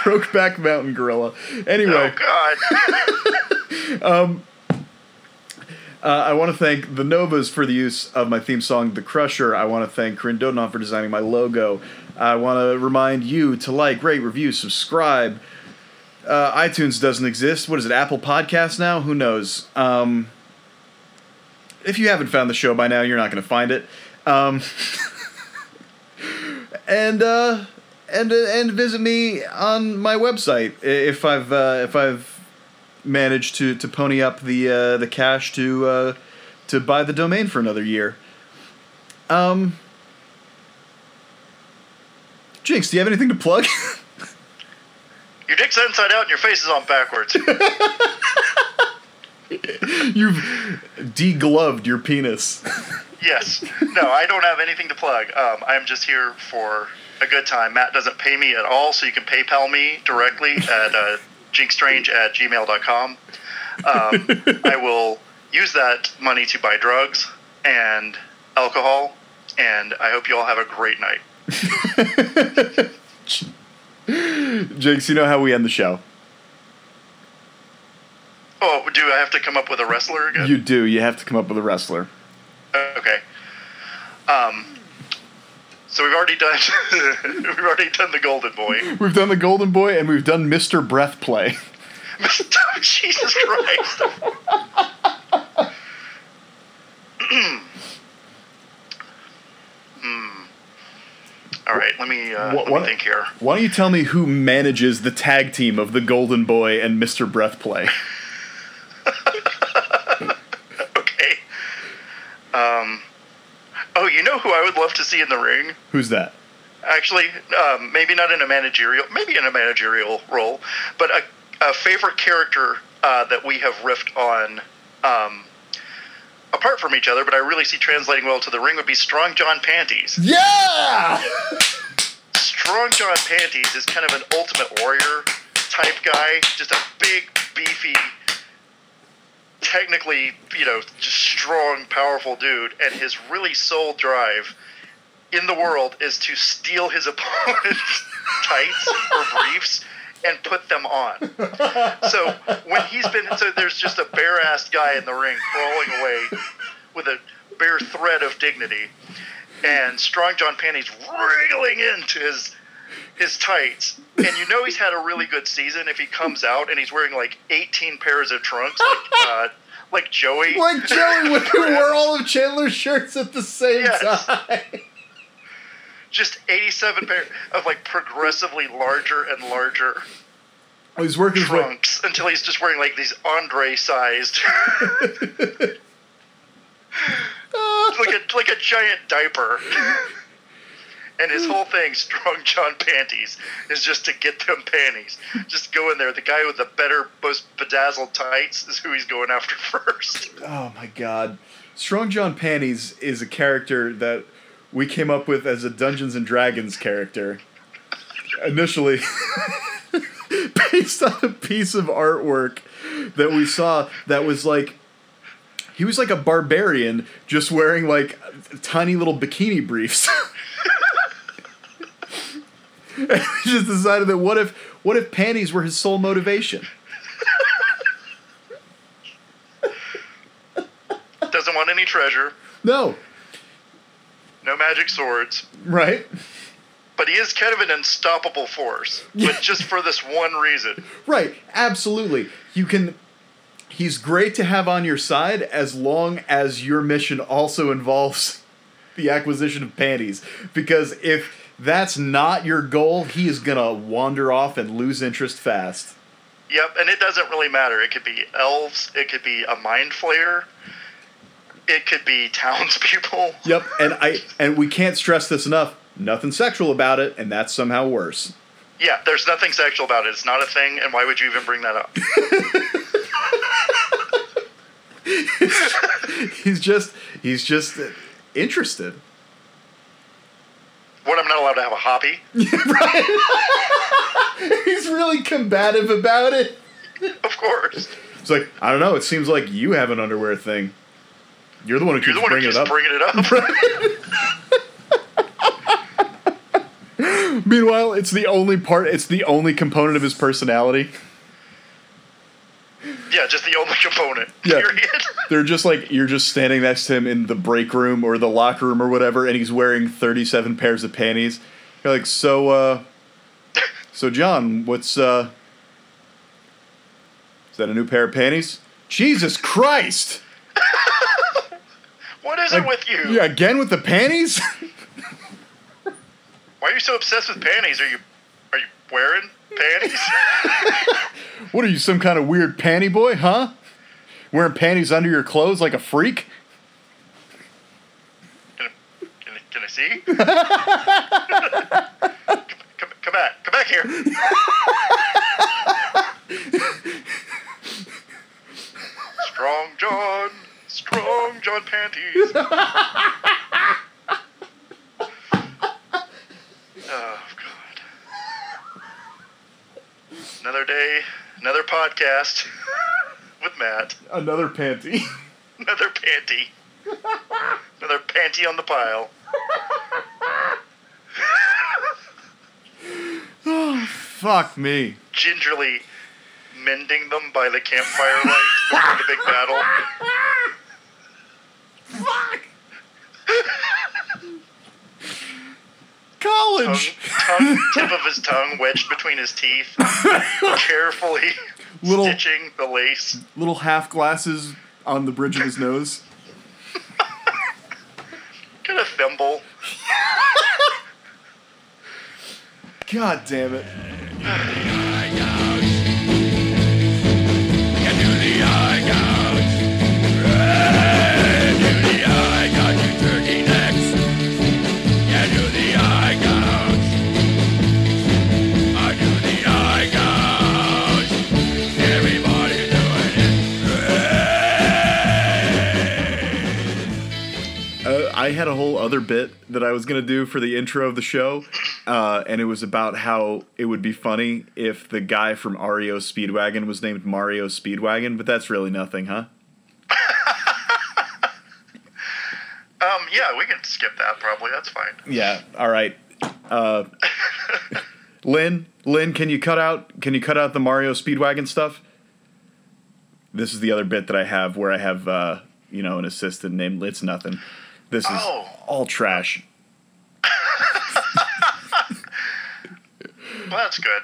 Brokeback Mountain Gorilla. Anyway. Oh God. Um, Uh, I want to thank the Novas for the use of my theme song, The Crusher. I want to thank Corinne Dodonoff for designing my logo. I want to remind you to like, rate, review, subscribe. Uh, iTunes doesn't exist. What is it, Apple Podcasts now? Who knows? Um, if you haven't found the show by now, you're not going to find it. Um, and uh, and and visit me on my website if I've uh, if I've managed to to pony up the uh, the cash to uh, to buy the domain for another year. Um, Jinx, do you have anything to plug? Your dick's inside out and your face is on backwards. You've degloved your penis. yes. No, I don't have anything to plug. Um, I'm just here for a good time. Matt doesn't pay me at all, so you can PayPal me directly at uh, jinkstrange at gmail.com. Um, I will use that money to buy drugs and alcohol, and I hope you all have a great night. Jinx, you know how we end the show. Oh, do I have to come up with a wrestler again? You do. You have to come up with a wrestler. Okay. Um. So we've already done. we've already done the Golden Boy. We've done the Golden Boy and we've done Mr. Breath Play. Jesus Christ. Hmm. All right, let me uh, What- let what- think here. Why don't you tell me who manages the tag team of the Golden Boy and Mr. Breath Play? Okay. Um. Oh, you know who I would love to see in the ring? Who's that? Actually, um, maybe not in a managerial, maybe in a managerial role, but a, a favorite character uh, that we have riffed on, um, apart from each other, but I really see translating well to the ring would be Strong John Panties. Yeah! Strong John Panties is kind of an ultimate warrior type guy, just a big, beefy, technically, you know, just strong, powerful dude, and his really sole drive in the world is to steal his opponent's tights or briefs and put them on. So when he's been, so there's just a bare ass guy in the ring crawling away with a bare thread of dignity, and Strong John Panties wriggling into his his tights, and you know he's had a really good season if he comes out and he's wearing like 18 pairs of trunks, like uh, like Joey. Like Joey when he wore all of Chandler's shirts at the same Yes. time. Just 87 pairs of like progressively larger and larger He's working his way. trunks until he's just wearing like these Andre-sized, like a like a giant diaper. And his whole thing, Strong John Panties, is just to get them panties. Just go in there. The guy with the better, most bedazzled tights is who he's going after first. Oh my god. Strong John Panties is a character that we came up with as a Dungeons and Dragons character. Initially, based on a piece of artwork that we saw that was like he was like a barbarian just wearing like tiny little bikini briefs. we just decided that what if what if panties were his sole motivation? Doesn't want any treasure, No, no magic swords, right? but he is kind of an unstoppable force. But just for this one reason. Right, absolutely. You can. He's great to have on your side as long as your mission also involves the acquisition of panties. Because if that's not your goal, he is gonna wander off and lose interest fast. Yep, and it doesn't really matter. It could be elves, it could be a mind flayer, it could be townspeople. Yep, and I and we can't stress this enough. Nothing sexual about it, and that's somehow worse. Yeah, there's nothing sexual about it. It's not a thing, and why would you even bring that up? He's just he's just interested. What, I'm not allowed to have a hobby? right. He's really combative about it. Of course. It's like I don't know. It seems like you have an underwear thing. You're the one who You're keeps the one who bringing keeps it up. bringing it up. Meanwhile, it's the only part. It's the only component of his personality. Yeah, just the only component. Yeah. Period. They're just like you're just standing next to him in the break room or the locker room or whatever, and he's wearing 37 pairs of panties. You're like, so, uh, so John, what's uh, is that a new pair of panties? Jesus Christ! what is it with you? Yeah, again with the panties. Why are you so obsessed with panties? Are you are you wearing panties? What are you, some kind of weird panty boy, huh? Wearing panties under your clothes like a freak? Can I, can I, can I see? come, come, come back. Come back here. Strong John. Strong John panties. oh, God. Another day, another podcast with Matt. Another panty. Another panty. Another panty on the pile. oh, Fuck me. Gingerly mending them by the campfire light before the big battle. Tongue, College. tongue, tip of his tongue wedged between his teeth, carefully Little- stitching the lace. Little half glasses on the bridge of his nose. Got a thimble. God damn it. I had a whole other bit that I was gonna do for the intro of the show, uh, and it was about how it would be funny if the guy from REO Speedwagon was named Mario Speedwagon, but that's really nothing, huh? Um, yeah, we can skip that probably. That's fine. Yeah. All right. Uh, Lynn, Lynn, can you cut out? Can you cut out the Mario Speedwagon stuff? This is the other bit that I have where I have, uh, you know, an assistant named It's Nothing. This is Oh. all trash. Well, that's good.